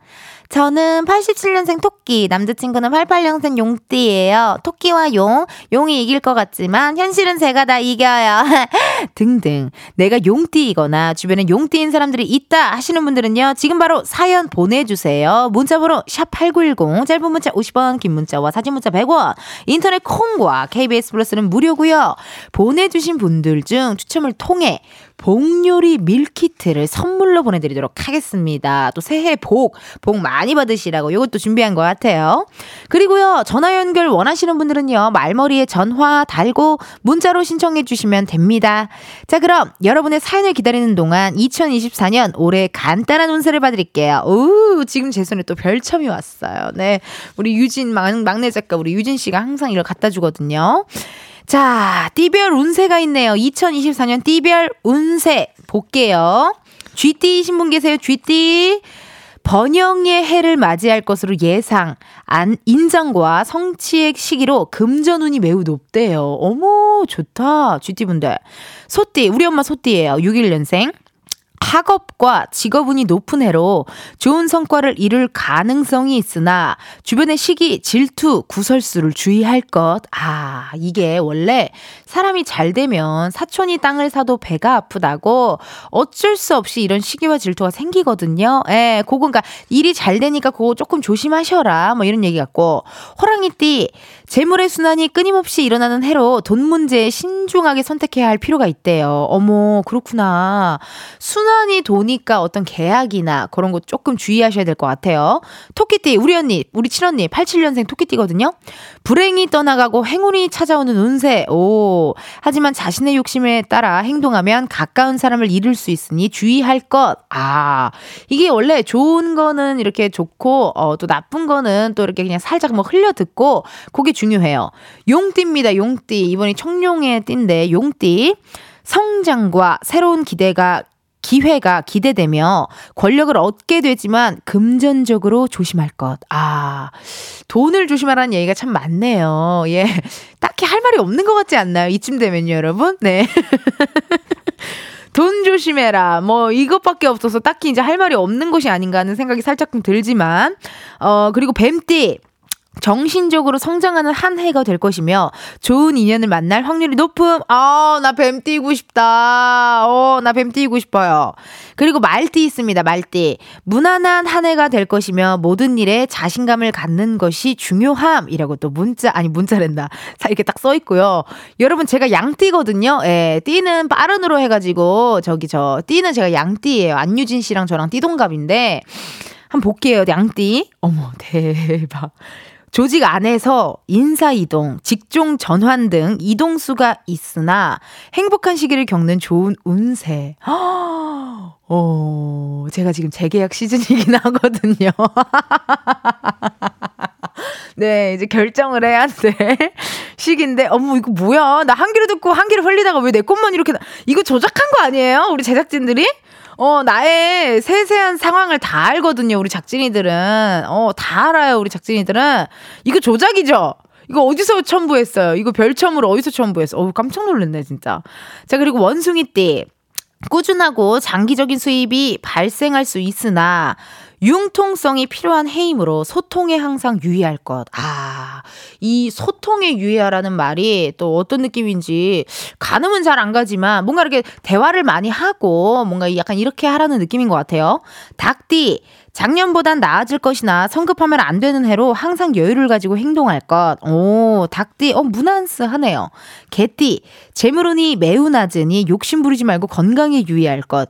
저는 87년생 토끼, 남자친구는 88년생 용띠예요. 토끼와 용, 용이 이길 것 같지만 현실은 제가 다 이겨요. 등등. 내가 용띠이거나 주변에 용띠인 사람들이 있다 하시는 분들은요. 지금 바로 사연 보내주세요. 문자번호 샵8910, 짧은 문자 50원, 긴 문자와 사진 문자 100원, 인터넷 콩과 KBS 플러스는 무료고요. 보내주신 분들 중 추첨을 통해 복요리 밀키트를 선물로 보내드리도록 하겠습니다. 또 새해 복, 복 많이 받으시라고 이것도 준비한 것 같아요. 그리고요, 전화 연결 원하시는 분들은요, 말머리에 전화 달고 문자로 신청해 주시면 됩니다. 자, 그럼 여러분의 사연을 기다리는 동안 2024년 올해 간단한 운세를 봐드릴게요. 오, 지금 제 손에 또 별첨이 왔어요. 네. 우리 유진, 막, 막내 작가, 우리 유진 씨가 항상 이걸 갖다 주거든요. 자, 띠별 운세가 있네요. 2024년 띠별 운세 볼게요. 쥐띠이신 분 계세요, 쥐띠. 번영의 해를 맞이할 것으로 예상, 안, 인정과 성취의 시기로 금전운이 매우 높대요. 어머, 좋다. 쥐띠분들. 소띠, 우리 엄마 소띠예요. 61년생. 학업과 직업운이 높은 해로 좋은 성과를 이룰 가능성이 있으나 주변의 시기, 질투, 구설수를 주의할 것. 아, 이게 원래 사람이 잘 되면 사촌이 땅을 사도 배가 아프다고 어쩔 수 없이 이런 시기와 질투가 생기거든요. 예, 그건 그러니까 일이 잘 되니까 그거 조금 조심하셔라. 뭐 이런 얘기 같고. 호랑이띠, 재물의 순환이 끊임없이 일어나는 해로 돈 문제에 신중하게 선택해야 할 필요가 있대요. 어머, 그렇구나. 순환이 도니까 어떤 계약이나 그런 거 조금 주의하셔야 될 것 같아요. 토끼띠, 우리 언니, 우리 친언니, 87년생 토끼띠거든요. 불행이 떠나가고 행운이 찾아오는 운세. 오. 하지만 자신의 욕심에 따라 행동하면 가까운 사람을 잃을 수 있으니 주의할 것. 아. 이게 원래 좋은 거는 이렇게 좋고, 어, 또 나쁜 거는 또 이렇게 그냥 살짝 뭐 흘려 듣고, 그게 중요해요. 용띠입니다, 용띠. 이번이 청룡의 띠인데, 용띠. 성장과 새로운 기대가 기회가 기대되며 권력을 얻게 되지만 금전적으로 조심할 것. 아, 돈을 조심하라는 얘기가 참 많네요. 예. 딱히 할 말이 없는 것 같지 않나요? 이쯤 되면요, 여러분? 네. 돈 조심해라. 뭐, 이것밖에 없어서 딱히 이제 할 말이 없는 것이 아닌가 하는 생각이 살짝 좀 들지만, 어, 그리고 뱀띠. 정신적으로 성장하는 한 해가 될 것이며 좋은 인연을 만날 확률이 높음. 아, 나 뱀 띄고 싶다. 어, 나 뱀 띄고 싶어요. 그리고 말띠 있습니다. 말띠. 무난한 한 해가 될 것이며 모든 일에 자신감을 갖는 것이 중요함이라고 또 문자 아니 문자랜다. 자, 이렇게 딱 써 있고요. 여러분 제가 양띠거든요. 예. 띠는 빠른으로 해 가지고 저기 저 띠는 제가 양띠예요. 안유진 씨랑 저랑 띠동갑인데 한번 볼게요. 양띠. 어머, 대박. 조직 안에서 인사 이동, 직종 전환 등 이동수가 있으나 행복한 시기를 겪는 좋은 운세. 어, 제가 지금 재계약 시즌이긴 하거든요. 네, 이제 결정을 해야 돼. 시기인데, 어머, 이거 뭐야. 나 한 귀로 듣고 한 귀로 흘리다가 왜 내 것만 이렇게, 나... 이거 조작한 거 아니에요? 우리 제작진들이? 어, 나의 세세한 상황을 다 알거든요, 우리 작진이들은. 어, 다 알아요, 우리 작진이들은. 이거 조작이죠? 이거 어디서 첨부했어요? 이거 별첨으로 어디서 첨부했어? 어우, 깜짝 놀랐네, 진짜. 자, 그리고 원숭이 띠. 꾸준하고 장기적인 수입이 발생할 수 있으나 융통성이 필요한 해이므로 소통에 항상 유의할 것. 아, 이 소통에 유의하라는 말이 또 어떤 느낌인지 가늠은 잘 안 가지만 뭔가 이렇게 대화를 많이 하고 뭔가 약간 이렇게 하라는 느낌인 것 같아요. 닭띠. 작년보단 나아질 것이나 성급하면 안 되는 해로 항상 여유를 가지고 행동할 것. 오, 닭띠, 어, 무난스 하네요. 개띠, 재물운이 매우 낮으니 욕심 부리지 말고 건강에 유의할 것.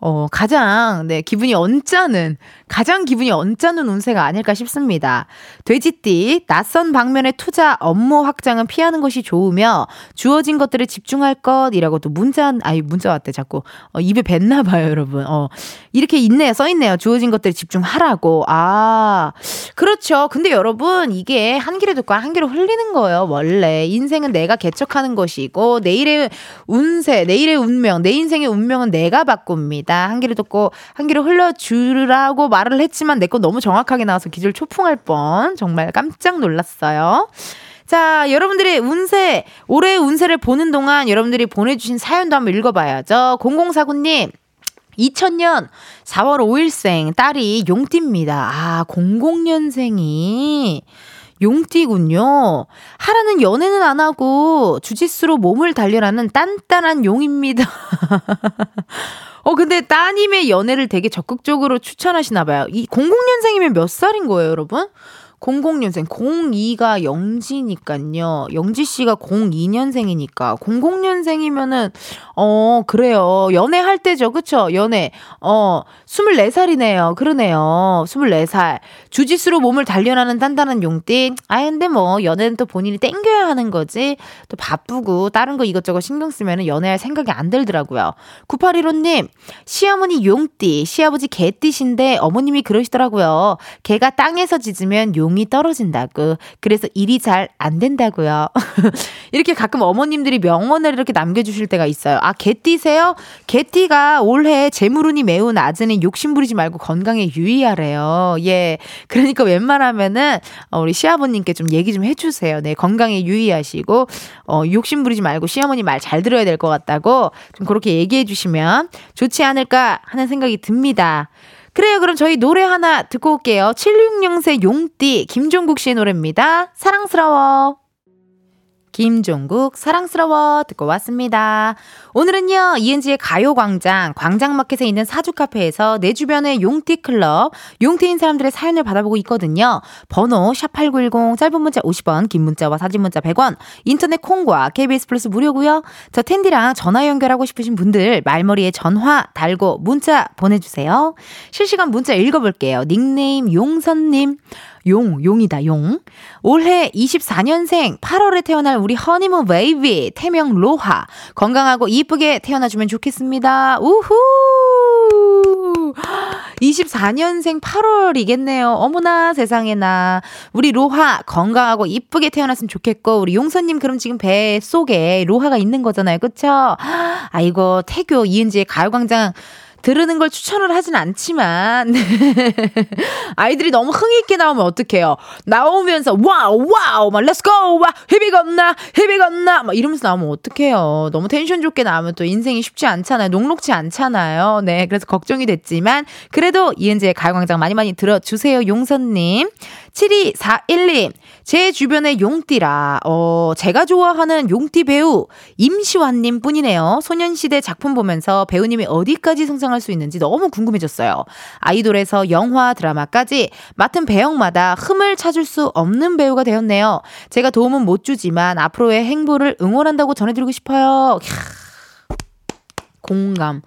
어, 가장, 네, 기분이 언짢은, 가장 기분이 언짢은 운세가 아닐까 싶습니다. 돼지띠, 낯선 방면의 투자, 업무 확장은 피하는 것이 좋으며 주어진 것들에 집중할 것이라고 또 문자, 아니, 문자 왔대, 자꾸. 어, 입에 뱉나 봐요, 여러분. 어, 이렇게 있네요, 써있네요. 주어진 것들에 집중하라고. 아, 그렇죠. 근데 여러분, 이게 한 귀로 듣고 한 귀로 흘리는 거예요, 원래. 인생은 내가 개척하는 것이고, 내일의 운세, 내일의 운명, 내 인생의 운명은 내가 바꿉니다. 한 귀로 듣고 한 귀로 흘려주라고 말을 했지만 내 거 너무 정확하게 나와서 기절 초풍할 뻔. 정말 깜짝 놀랐어요. 자, 여러분들의 운세, 올해의 운세를 보는 동안 여러분들이 보내주신 사연도 한번 읽어봐야죠. 0049님, 2000년 4월 5일생 딸이 용띠입니다. 아, 00년생이 용띠군요. 하라는 연애는 안 하고 주짓수로 몸을 단련하는 딴딴한 용입니다. 어, 근데 따님의 연애를 되게 적극적으로 추천하시나 봐요. 이 00년생이면 몇 살인 거예요, 여러분? 00년생 02가 영지니까요. 영지 씨가 02년생이니까 00년생이면은 어 그래요. 연애할 때죠. 그쵸? 연애. 어 24살이네요. 그러네요. 24살. 주짓수로 몸을 단련하는 단단한 용띠. 아 근데 뭐 연애는 또 본인이 땡겨야 하는 거지. 또 바쁘고 다른 거 이것저것 신경 쓰면은 연애할 생각이 안 들더라고요. 9815님, 시어머니 용띠, 시아버지 개띠신데 어머님이 그러시더라고요. 개가 땅에서 짖으면 용이 떨어진다고. 그래서 일이 잘 안 된다고요. 이렇게 가끔 어머님들이 명언을 이렇게 남겨주실 때가 있어요. 아, 개띠세요? 개띠가 올해 재물운이 매우 낮으니 욕심 부리지 말고 건강에 유의하래요. 예. 그러니까 웬만하면은 어, 우리 시아버님께 좀 얘기 좀 해주세요. 네, 건강에 유의하시고 어, 욕심 부리지 말고 시어머니 말 잘 들어야 될 것 같다고 좀 그렇게 얘기해 주시면 좋지 않을까 하는 생각이 듭니다. 그래요. 그럼 저희 노래 하나 듣고 올게요. 760세 용띠 김종국 씨의 노래입니다. 사랑스러워. 김종국 사랑스러워 듣고 왔습니다. 오늘은요 이은지의 가요광장 광장마켓에 있는 사주 카페에서 내 주변의 용띠 클럽 용띠인 사람들의 사연을 받아보고 있거든요. 번호 샵8910 짧은 문자 50원 긴 문자와 사진 문자 100원 인터넷 콩과 KBS 플러스 무료고요. 저 텐디랑 전화 연결하고 싶으신 분들 말머리에 전화 달고 문자 보내주세요. 실시간 문자 읽어볼게요. 닉네임 용선님 용, 용이다, 용. 올해 24년생 8월에 태어날 우리 허니문 베이비, 태명 로하. 건강하고 이쁘게 태어나주면 좋겠습니다. 우후! 24년생 8월이겠네요. 어머나 세상에나. 우리 로하 건강하고 이쁘게 태어났으면 좋겠고 우리 용선님 그럼 지금 배 속에 로하가 있는 거잖아요. 그쵸? 아이고 태교 이은지의 가요광장 들으는 걸 추천을 하진 않지만 아이들이 너무 흥이 있게 나오면 어떡해요? 나오면서 와우 와우 막 let's go 와 힘이 건나 힘이 건나 막 이러면서 나오면 어떡해요? 너무 텐션 좋게 나오면 또 인생이 쉽지 않잖아요. 녹록지 않잖아요. 네 그래서 걱정이 됐지만 그래도 이은지의 가요광장 많이 많이 들어주세요 용선님. 7241님, 제 주변에 용띠라, 어, 제가 좋아하는 용띠 배우 임시완님 뿐이네요. 소년시대 작품 보면서 배우님이 어디까지 성장할 수 있는지 너무 궁금해졌어요. 아이돌에서 영화, 드라마까지 맡은 배역마다 흠을 찾을 수 없는 배우가 되었네요. 제가 도움은 못 주지만 앞으로의 행보를 응원한다고 전해드리고 싶어요. 캬, 공감.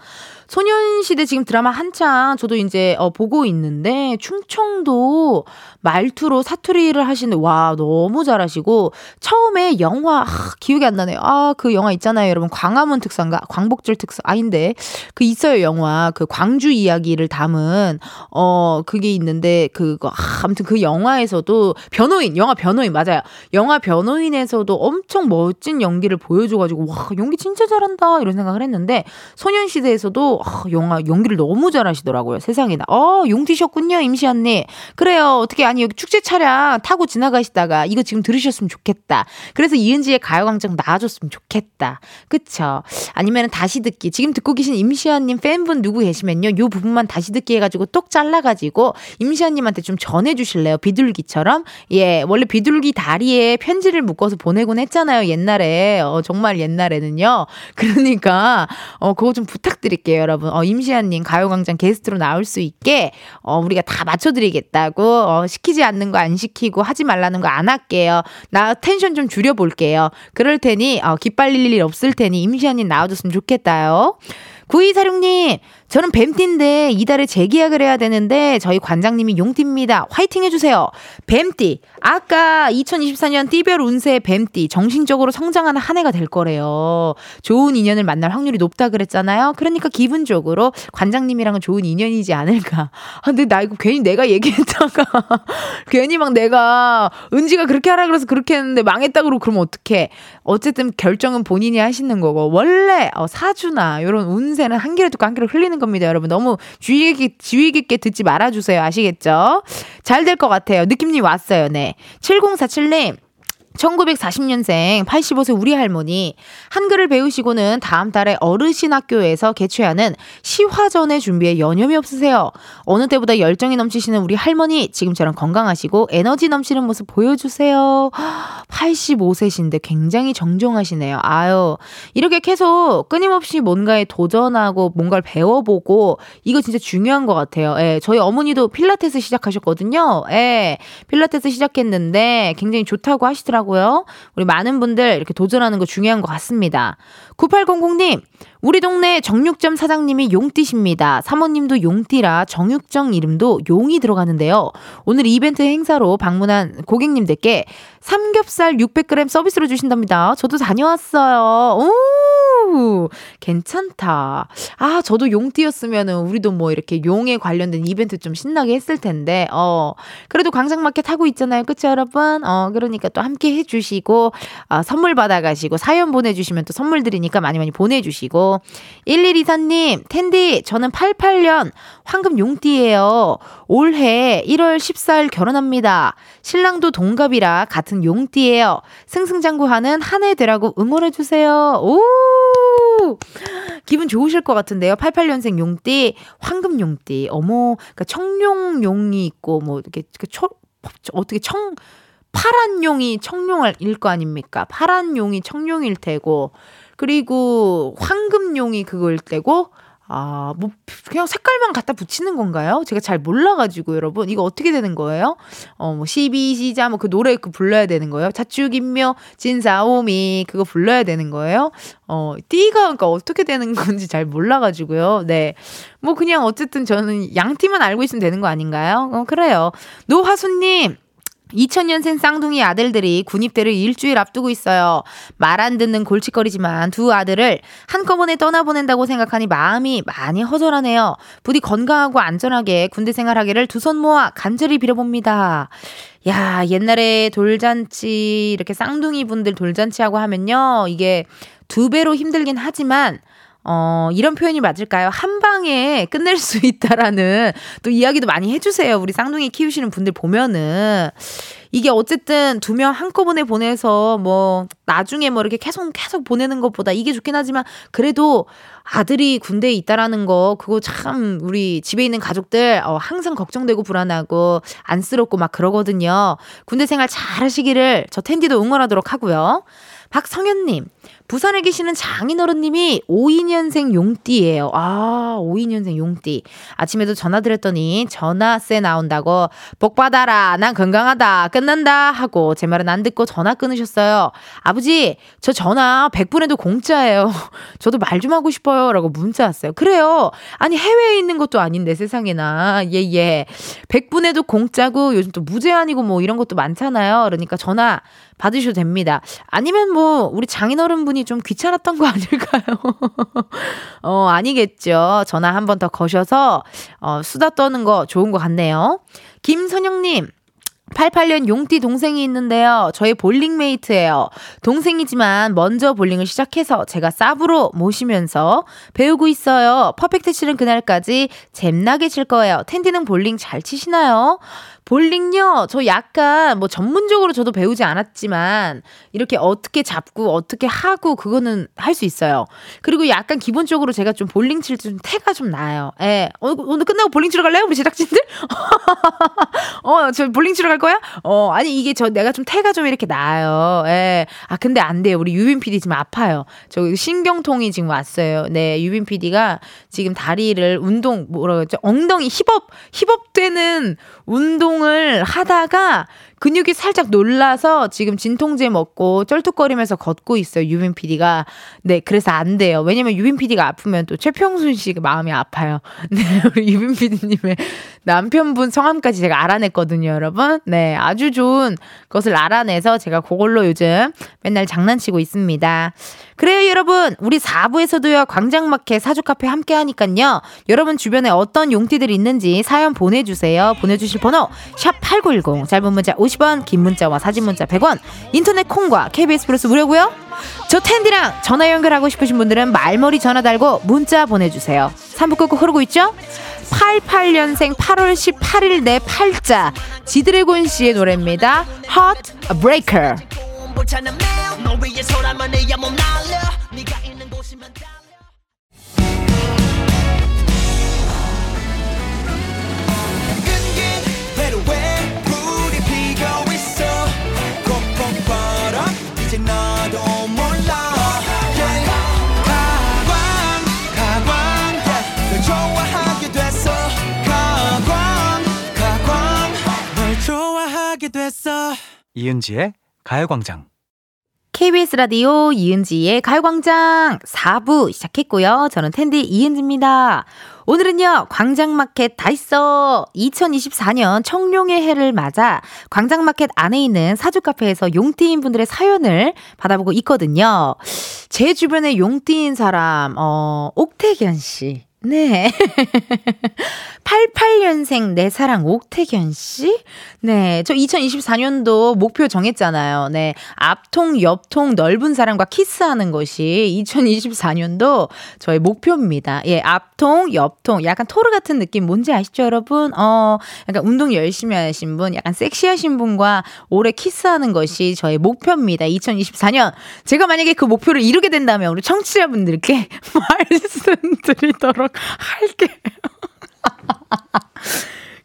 소년시대 지금 드라마 한창 저도 이제 어, 보고 있는데 충청도 말투로 사투리를 하시는데 와 너무 잘하시고 처음에 영화 아, 기억이 안 나네요. 아 그 영화 있잖아요, 여러분 광화문 특사인가 광복절 특사 아닌데 그 있어요 영화 그 광주 이야기를 담은 어 그게 있는데 그거 아, 아무튼 그 영화에서도 변호인 영화 변호인 맞아요. 영화 변호인에서도 엄청 멋진 연기를 보여줘가지고 와 연기 진짜 잘한다 이런 생각을 했는데 소년시대에서도 아, 영화 연기를 너무 잘하시더라고요. 세상에나. 어, 용티셨군요, 임시 언니. 그래요. 어떻게 아니 여기 축제 차량 타고 지나가시다가 이거 지금 들으셨으면 좋겠다. 그래서 이은지의 가요광장 나와줬으면 좋겠다. 그쵸? 아니면 다시 듣기. 지금 듣고 계신 임시연님 팬분 누구 계시면요. 요 부분만 다시 듣기 해가지고 똑 잘라가지고 임시연님한테 좀 전해주실래요? 비둘기처럼. 예, 원래 비둘기 다리에 편지를 묶어서 보내곤 했잖아요. 옛날에. 어, 정말 옛날에는요. 그러니까, 어, 그거 좀 부탁드릴게요, 여러분. 어, 임시연님 가요광장 게스트로 나올 수 있게, 어, 우리가 다 맞춰드리겠다고, 어, 시 키지 않는 거 안 시키고 하지 말라는 거 안 할게요. 나 텐션 좀 줄여볼게요. 그럴 테니, 어, 기빨릴 일 없을 테니 임시연님 나와줬으면 좋겠다요. 9246님, 저는 뱀띠인데 이달에 재계약을 해야 되는데 저희 관장님이 용띠입니다. 화이팅 해주세요. 뱀띠. 아까 2024년 띠별 운세 뱀띠. 정신적으로 성장하는 한 해가 될 거래요. 좋은 인연을 만날 확률이 높다 그랬잖아요. 그러니까 기분적으로 관장님이랑은 좋은 인연이지 않을까. 아, 근데 나 이거 괜히 내가 얘기했다가 괜히 막 내가 은지가 그렇게 하라 그래서 그렇게 했는데 망했다 그러고 그러면 어떡해. 어쨌든 결정은 본인이 하시는 거고 원래 어, 사주나 이런 운세는 한 개를 듣고 한 개를 흘리는 겁니다, 여러분. 너무 주의 깊게, 주의 깊게 듣지 말아주세요. 아시겠죠? 잘 될 것 같아요. 느낌님 왔어요, 네. 7047님. 1940년생 85세 우리 할머니 한글을 배우시고는 다음 달에 어르신 학교에서 개최하는 시화전의 준비에 여념이 없으세요. 어느 때보다 열정이 넘치시는 우리 할머니 지금처럼 건강하시고 에너지 넘치는 모습 보여주세요. 85세신데 굉장히 정정하시네요. 아유, 이렇게 계속 끊임없이 뭔가에 도전하고 뭔가를 배워보고 이거 진짜 중요한 것 같아요. 예, 저희 어머니도 필라테스 시작하셨거든요. 예, 필라테스 시작했는데 굉장히 좋다고 하시더라고요. 우리 많은 분들 이렇게 도전하는 거 중요한 것 같습니다. 9800님, 우리 동네 정육점 사장님이 용띠십니다. 사모님도 용띠라 정육점 이름도 용이 들어가는데요. 오늘 이벤트 행사로 방문한 고객님들께 삼겹살 600g 서비스로 주신답니다. 저도 다녀왔어요. 오, 괜찮다. 아, 저도 용띠였으면은 우리도 뭐 이렇게 용에 관련된 이벤트 좀 신나게 했을 텐데, 어, 그래도 광장마켓 하고 있잖아요. 그쵸, 여러분? 어, 그러니까 또 함께 해주시고, 아, 선물 받아가시고, 사연 보내주시면 또 선물 드리니까 많이 많이 보내주시고, 1124님, 텐디, 저는 88년 황금 용띠예요. 올해 1월 14일 결혼합니다. 신랑도 동갑이라 같은 용띠예요. 승승장구하는 한 해 되라고 응원해주세요. 오! 기분 좋으실 것 같은데요. 88년생 용띠, 황금 용띠. 어머, 그러니까 청룡 용이 있고, 뭐, 이렇게, 그 초, 어떻게 청, 파란 용이 청룡일 거 아닙니까? 파란 용이 청룡일 테고, 그리고 황금 용이 그거일 때고, 아, 뭐, 그냥 색깔만 갖다 붙이는 건가요? 제가 잘 몰라가지고, 여러분. 이거 어떻게 되는 거예요? 어, 뭐, 12시자, 뭐, 그 노래 그 불러야 되는 거예요? 자축인묘, 진사오미, 그거 불러야 되는 거예요? 어, 띠가, 그러니까 어떻게 되는 건지 잘 몰라가지고요. 네. 뭐, 그냥 어쨌든 저는 양티만 알고 있으면 되는 거 아닌가요? 어, 그래요. 노화수님, 2000년생 쌍둥이 아들들이 군입대를 일주일 앞두고 있어요. 말 안 듣는 골칫거리지만 두 아들을 한꺼번에 떠나보낸다고 생각하니 마음이 많이 허전하네요. 부디 건강하고 안전하게 군대 생활하기를 두 손 모아 간절히 빌어봅니다. 야, 옛날에 돌잔치, 이렇게 쌍둥이 분들 돌잔치하고 하면요. 이게 두 배로 힘들긴 하지만 어, 이런 표현이 맞을까요? 한 방에 끝낼 수 있다라는 또 이야기도 많이 해주세요. 우리 쌍둥이 키우시는 분들 보면은. 이게 어쨌든 두 명 한꺼번에 보내서 뭐 나중에 뭐 이렇게 계속 계속 보내는 것보다 이게 좋긴 하지만 그래도 아들이 군대에 있다라는 거 그거 참 우리 집에 있는 가족들 어, 항상 걱정되고 불안하고 안쓰럽고 막 그러거든요. 군대 생활 잘 하시기를 저 텐디도 응원하도록 하고요. 박성현님, 부산에 계시는 장인어른님이 52년생 용띠예요. 아, 52년생 용띠. 아침에도 전화 드렸더니 전화세 나온다고 복 받아라. 난 건강하다. 끝난다 하고 제 말은 안 듣고 전화 끊으셨어요. 아버지, 저 전화 100분에도 공짜예요. 저도 말 좀 하고 싶어요라고 문자 왔어요. 그래요. 아니 해외에 있는 것도 아닌데 세상에나. 예, 예. 100분에도 공짜고 요즘 또 무제한이고 뭐 이런 것도 많잖아요. 그러니까 전화 받으셔도 됩니다. 아니면 뭐 우리 장인어른 분이 좀 귀찮았던 거 아닐까요? 어, 아니겠죠. 전화 한 번 더 거셔서 어, 수다 떠는 거 좋은 것 같네요. 김선영님. 88년 용띠 동생이 있는데요. 저의 볼링 메이트예요. 동생이지만 먼저 볼링을 시작해서 제가 쌉으로 모시면서 배우고 있어요. 퍼펙트 치는 그날까지 잼나게 칠 거예요. 텐디는 볼링 잘 치시나요? 볼링요, 저 약간 뭐 전문적으로 저도 배우지 않았지만 이렇게 어떻게 잡고 어떻게 하고 그거는 할 수 있어요. 그리고 약간 기본적으로 제가 좀 볼링 칠 때 좀 태가 좀 나요. 예. 어, 오늘 끝나고 볼링 치러 갈래요? 우리 제작진들? 어, 저 볼링 치러 갈 거야? 어, 아니 이게 저 내가 좀 태가 좀 이렇게 나요. 예. 아, 근데 안 돼요. 우리 유빈 PD 지금 아파요. 저 신경통이 지금 왔어요. 네, 유빈 PD가 지금 다리를 운동 뭐라 그랬죠? 엉덩이 hip up hip up되는 운동 을 하다가 근육이 살짝 놀라서 지금 진통제 먹고 쩔뚝거리면서 걷고 있어요. 유빈 PD가. 네, 그래서 안 돼요. 왜냐면 유빈 PD가 아프면 또 최평순 씨가 마음이 아파요. 네, 우리 유빈 PD님의 남편분 성함까지 제가 알아냈거든요, 여러분. 네, 아주 좋은 것을 알아내서 제가 그걸로 요즘 맨날 장난치고 있습니다. 그래요, 여러분. 우리 4부에서도요, 광장마켓 사주카페 함께 하니깐요. 여러분 주변에 어떤 용띠들이 있는지 사연 보내주세요. 보내주실 번호, 샵8910. 짧은 문자 50 원, 긴 문자와 사진 문자 100원. 인터넷 콩과 KBS 플러스 무료고요 저 텐디랑 전화 연결하고 싶으신 분들은 말머리 전화 달고 문자 보내주세요. 3부 끝곡 흐르고 있죠? 88년생 8월 18일 내 팔자 지드래곤 씨의 노래입니다. Hot Breaker. 이은지의 가요광장. KBS 라디오 이은지의 가요광장 4부 시작했고요. 저는 텐디 이은지입니다. 오늘은요, 광장마켓 다 있어! 2024년 청룡의 해를 맞아 광장마켓 안에 있는 사주카페에서 용띠인 분들의 사연을 받아보고 있거든요. 제 주변에 용띠인 사람, 어, 옥태견 씨. 네. 88년생 내 사랑 옥태견 씨? 네. 저 2024년도 목표 정했잖아요. 네. 앞통, 옆통, 넓은 사람과 키스하는 것이 2024년도 저의 목표입니다. 예. 앞통, 옆통. 약간 토르 같은 느낌 뭔지 아시죠, 여러분? 어, 약간 운동 열심히 하신 분, 약간 섹시하신 분과 오래 키스하는 것이 저의 목표입니다. 2024년. 제가 만약에 그 목표를 이루게 된다면 우리 청취자분들께 말씀드리도록 할게요.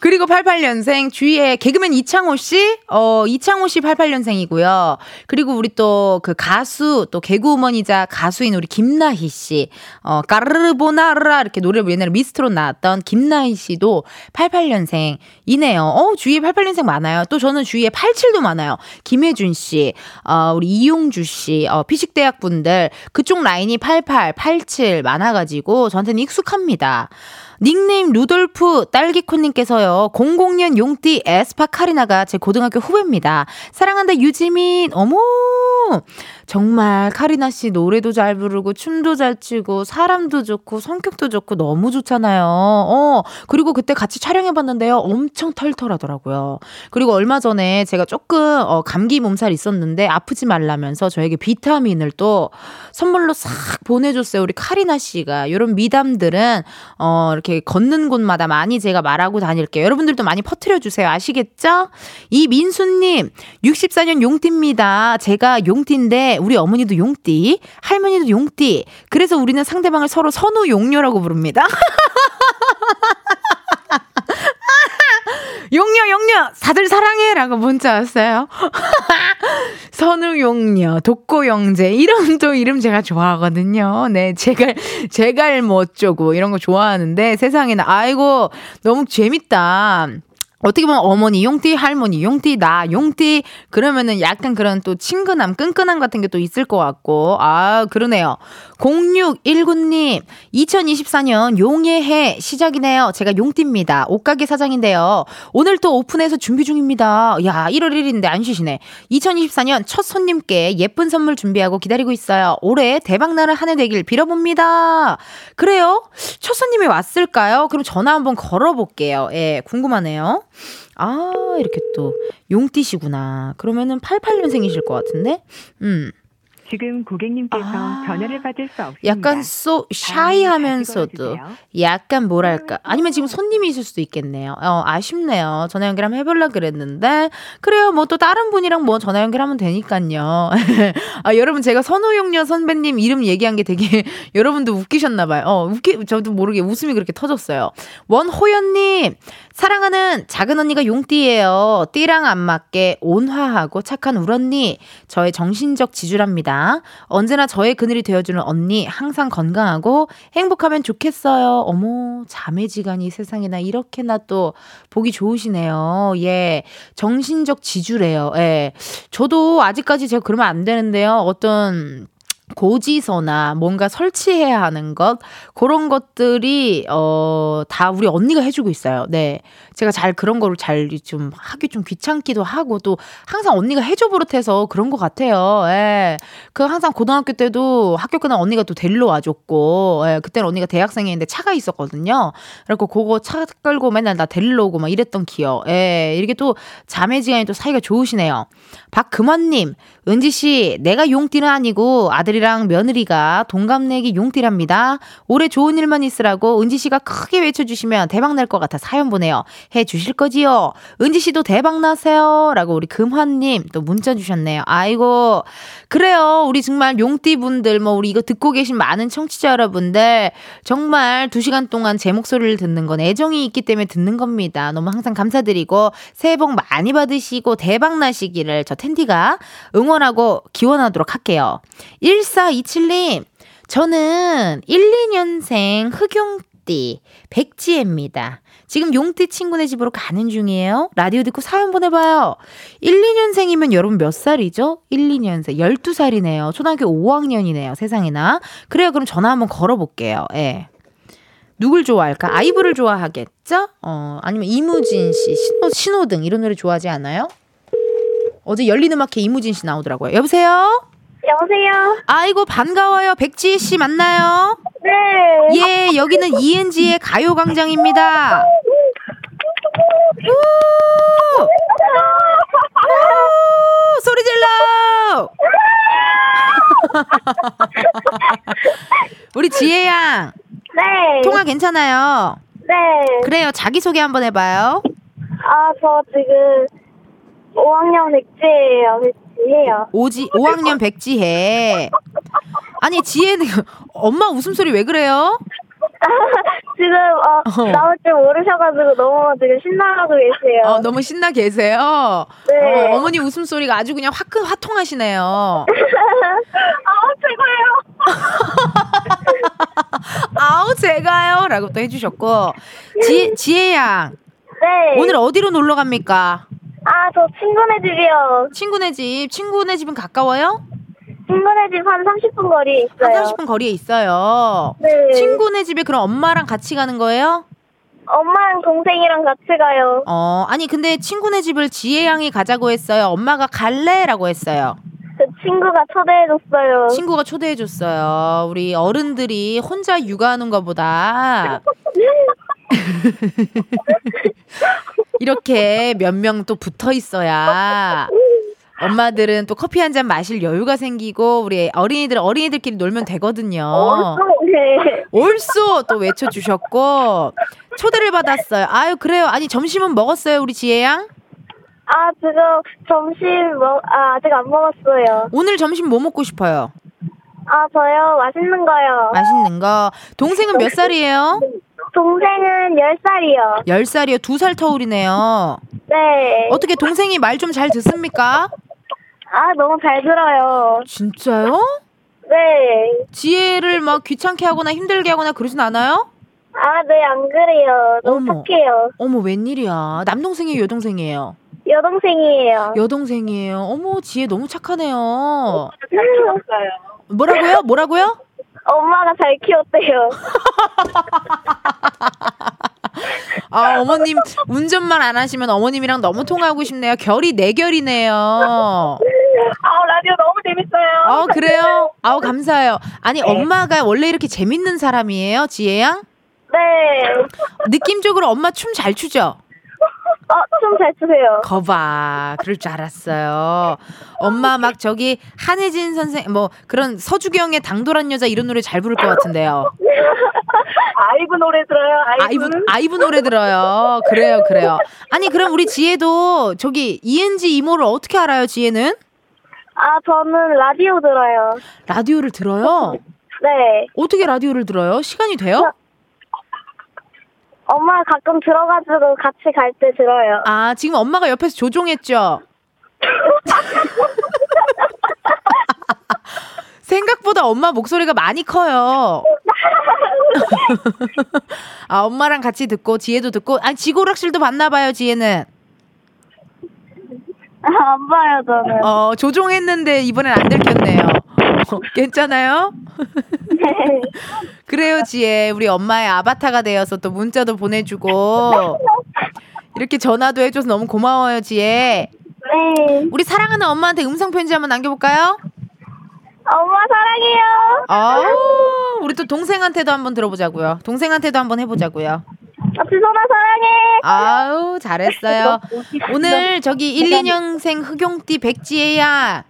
그리고 88년생 주위에 개그맨 이창호 씨, 어 이창호 씨 88년생이고요. 그리고 우리 또 그 가수 또 개그우먼이자 가수인 우리 김나희 씨, 어 까르르보나라 이렇게 노래를 옛날에 미스트롯 나왔던 김나희 씨도 88년생이네요. 어 주위에 88년생 많아요. 또 저는 주위에 87도 많아요. 김혜준 씨, 어 우리 이용주 씨, 어 피식대학 분들 그쪽 라인이 88, 87 많아가지고 저한테는 익숙합니다. 닉네임 루돌프 딸기콘님께서요. 00년 용띠 에스파 카리나가 제 고등학교 후배입니다. 사랑한다 유지민. 어머. 정말 카리나 씨 노래도 잘 부르고 춤도 잘 추고 사람도 좋고 성격도 좋고 너무 좋잖아요. 어. 그리고 그때 같이 촬영해 봤는데요. 엄청 털털하더라고요. 그리고 얼마 전에 제가 조금 어, 감기 몸살 있었는데 아프지 말라면서 저에게 비타민을 또 선물로 싹 보내 줬어요. 우리 카리나 씨가. 이런 미담들은 어, 이렇게 걷는 곳마다 많이 제가 말하고 다닐게요. 여러분들도 많이 퍼뜨려 주세요. 아시겠죠? 이 민수 님, 64년 용띠입니다. 제가 용띠인데 우리 어머니도 용띠, 할머니도 용띠. 그래서 우리는 상대방을 서로 선우 용녀라고 부릅니다. 용녀 용녀 사들 사랑해라고 문자 왔어요. 선우 용녀, 독고 영재 이런 또 이름 제가 좋아하거든요. 네, 제갈 제갈 뭐 어쩌고 이런 거 좋아하는데 세상에는 아이고 너무 재밌다. 어떻게 보면 어머니 용띠, 할머니 용띠, 나 용띠 그러면은 약간 그런 또 친근함, 끈끈함 같은 게 또 있을 것 같고 아 그러네요. 0619님 2024년 용의 해 시작이네요. 제가 용띠입니다. 옷가게 사장인데요. 오늘 또 오픈해서 준비 중입니다. 야 1월 1일인데 안 쉬시네. 2024년 첫 손님께 예쁜 선물 준비하고 기다리고 있어요. 올해 대박나는 한 해 되길 빌어봅니다. 그래요? 첫 손님이 왔을까요? 그럼 전화 한번 걸어볼게요. 예, 궁금하네요. 아, 이렇게 또 용띠시구나. 그러면은 88년생이실 것 같은데? 음. 지금 고객님께서 아. 전화를 받을 수 없습니다. 약간 소 샤이하면서도 약간 뭐랄까 아니면 지금 손님이 있을 수도 있겠네요. 어 아쉽네요. 전화 연결 한번 해보려 그랬는데 그래요. 뭐 또 다른 분이랑 뭐 전화 연결하면 되니까요. 아 여러분 제가 선호용녀 선배님 이름 얘기한 게 되게 여러분도 웃기셨나봐요. 어 웃기 저도 모르게 웃음이 그렇게 터졌어요. 원호연님 사랑하는 작은 언니가 용띠예요. 띠랑 안 맞게 온화하고 착한 울 언니. 저의 정신적 지주랍니다. 언제나 저의 그늘이 되어주는 언니. 항상 건강하고 행복하면 좋겠어요. 어머, 자매지간이 세상에나 이렇게나 또 보기 좋으시네요. 예. 정신적 지주래요. 예. 저도 아직까지 제가 그러면 안 되는데요. 어떤 고지서나 뭔가 설치해야 하는 것 그런 것들이 어 다 우리 언니가 해주고 있어요. 네, 제가 잘 그런 거를 잘 좀 하기 좀 귀찮기도 하고 또 항상 언니가 해줘 버릇해서 그런 것 같아요. 예, 그 항상 고등학교 때도 학교 끝나 언니가 또 데리러 와줬고, 예, 그때는 언니가 대학생이었는데 차가 있었거든요. 그래고 그거 차 끌고 맨날 나 데리러 오고 막 이랬던 기억. 예, 이렇게 또 자매지간이 또 사이가 좋으시네요. 박금환님, 은지 씨, 내가 용띠는 아니고 아들이 아들이랑 며느리가 동갑내기 용띠랍니다. 올해 좋은 일만 있으라고 은지 씨가 크게 외쳐주시면 대박 날 것 같아 사연 보내요. 해 주실 거지요? 은지 씨도 대박 나세요. 라고 우리 금환님 또 문자 주셨네요. 아이고 그래요. 우리 정말 용띠 분들 뭐 우리 이거 듣고 계신 많은 청취자 여러분들 정말 두 시간 동안 제 목소리를 듣는 건 애정이 있기 때문에 듣는 겁니다. 너무 항상 감사드리고 새해 복 많이 받으시고 대박 나시기를 저 텐디가 응원하고 기원하도록 할게요. 1427님, 저는 1, 2년생 흑용띠 백지혜입니다. 지금 용띠 친구네 집으로 가는 중이에요. 라디오 듣고 사연 보내봐요. 1, 2년생이면 여러분 몇 살이죠? 1, 2년생. 12살이네요. 초등학교 5학년이네요. 세상에나. 그래요. 그럼 전화 한번 걸어볼게요. 예. 누굴 좋아할까? 아이브를 좋아하겠죠? 어, 아니면 이무진 씨, 신호, 신호등 이런 노래 좋아하지 않아요? 어제 열린 음악회 이무진 씨 나오더라고요. 여보세요? 여보세요? 아이고 반가워요. 백지혜 씨 맞나요? 네. 예, 여기는 이은지의 가요광장입니다. 우! 우! 소리 질러! 우리 지혜 양 네. 통화 괜찮아요? 네. 그래요. 자기 소개 한번 해봐요. 아, 저 지금 5학년 백지예요. 백지예요. 오지 5학년 백지혜. 아니 지혜는 엄마 웃음소리 왜 그래요? 지금 어, 어. 나올 줄 모르셔가지고 너무 지금 신나가고 계세요. 어, 너무 신나 계세요. 네. 어, 머니 웃음소리가 아주 그냥 화끈 화통하시네요. 아, 최고예요. 아우 제가요 라고 또 해주셨고 지, 지혜 양 네. 오늘 어디로 놀러 갑니까? 아, 저 친구네 집이요. 친구네 집 친구네 집은 가까워요? 친구네 집 한 30분 거리에 한 있어요. 30분 거리에 있어요. 네. 친구네 집에 그럼 엄마랑 같이 가는 거예요? 엄마랑 동생이랑 같이 가요. 어 아니 근데 친구네 집을 지혜 양이 가자고 했어요. 엄마가 갈래라고 했어요. 그 친구가 초대해줬어요. 친구가 초대해 줬어요. 우리 어른들이 혼자 육아하는 것보다 이렇게 몇 명 또 붙어 있어야 엄마들은 또 커피 한 잔 마실 여유가 생기고 우리 어린이들 어린이들끼리 놀면 되거든요. 네. 옳소 또 외쳐 주셨고 초대를 받았어요. 아유 그래요. 아니 점심은 먹었어요 우리 지혜 양? 아, 지금 점심 먹, 아, 아직 안 먹었어요. 오늘 점심 뭐 먹고 싶어요? 아, 저요? 맛있는 거요. 맛있는 거. 동생은 몇 살이에요? 동생은 10살이요. 10살이요. 두 살 터울이네요. 네. 어떻게 동생이 말 좀 잘 듣습니까? 아, 너무 잘 들어요. 진짜요? 네. 지혜를 막 귀찮게 하거나 힘들게 하거나 그러진 않아요? 아, 네, 안 그래요. 너무 어머. 착해요. 어머, 웬일이야. 남동생이에요, 여동생이에요? 여동생이에요. 여동생이에요. 어머, 지혜 너무 착하네요. 잘 키웠어요. 뭐라고요? 뭐라고요? 엄마가 잘 키웠대요. 아, 어머님, 운전만 안 하시면 어머님이랑 너무 통하고 싶네요. 결이 네 결이네요. 아, 라디오 너무 재밌어요. 아, 그래요? 아우, 감사해요. 아니, 엄마가 원래 이렇게 재밌는 사람이에요, 지혜 양? 네. 느낌적으로 엄마 춤 잘 추죠? 어, 좀 잘 추세요. 거봐, 그럴 줄 알았어요. 엄마 막 저기 한혜진 선생, 뭐 그런 서주경의 당돌한 여자 이런 노래 잘 부를 것 같은데요. 아이브 노래 들어요. 아이브. 아이브, 아이브 노래 들어요. 그래요, 그래요. 아니, 그럼 우리 지혜도 저기 이은지 이모를 어떻게 알아요, 지혜는? 아, 저는 라디오 들어요. 라디오를 들어요? 네. 어떻게 라디오를 들어요? 시간이 돼요? 엄마 가끔 들어가지고 같이 갈 때 들어요. 아, 지금 엄마가 옆에서 조종했죠? 생각보다 엄마 목소리가 많이 커요. 아, 엄마랑 같이 듣고, 지혜도 듣고, 아, 지고락실도 봤나 봐요, 지혜는. 아, 안 봐요, 저는. 어, 조종했는데 이번엔 안 들켰네요. 어, 괜찮아요? 네. 그래요, 지혜. 우리 엄마의 아바타가 되어서 또 문자도 보내주고, 이렇게 전화도 해줘서 너무 고마워요, 지혜. 네. 우리 사랑하는 엄마한테 음성 편지 한번 남겨볼까요? 엄마 사랑해요. 아, 우리 또 동생한테도 한번 들어보자고요. 동생한테도 한번 해보자고요. 아, 지선아 사랑해. 아우, 잘했어요. 오늘 저기 1, 2년생 흑용띠 백지혜야.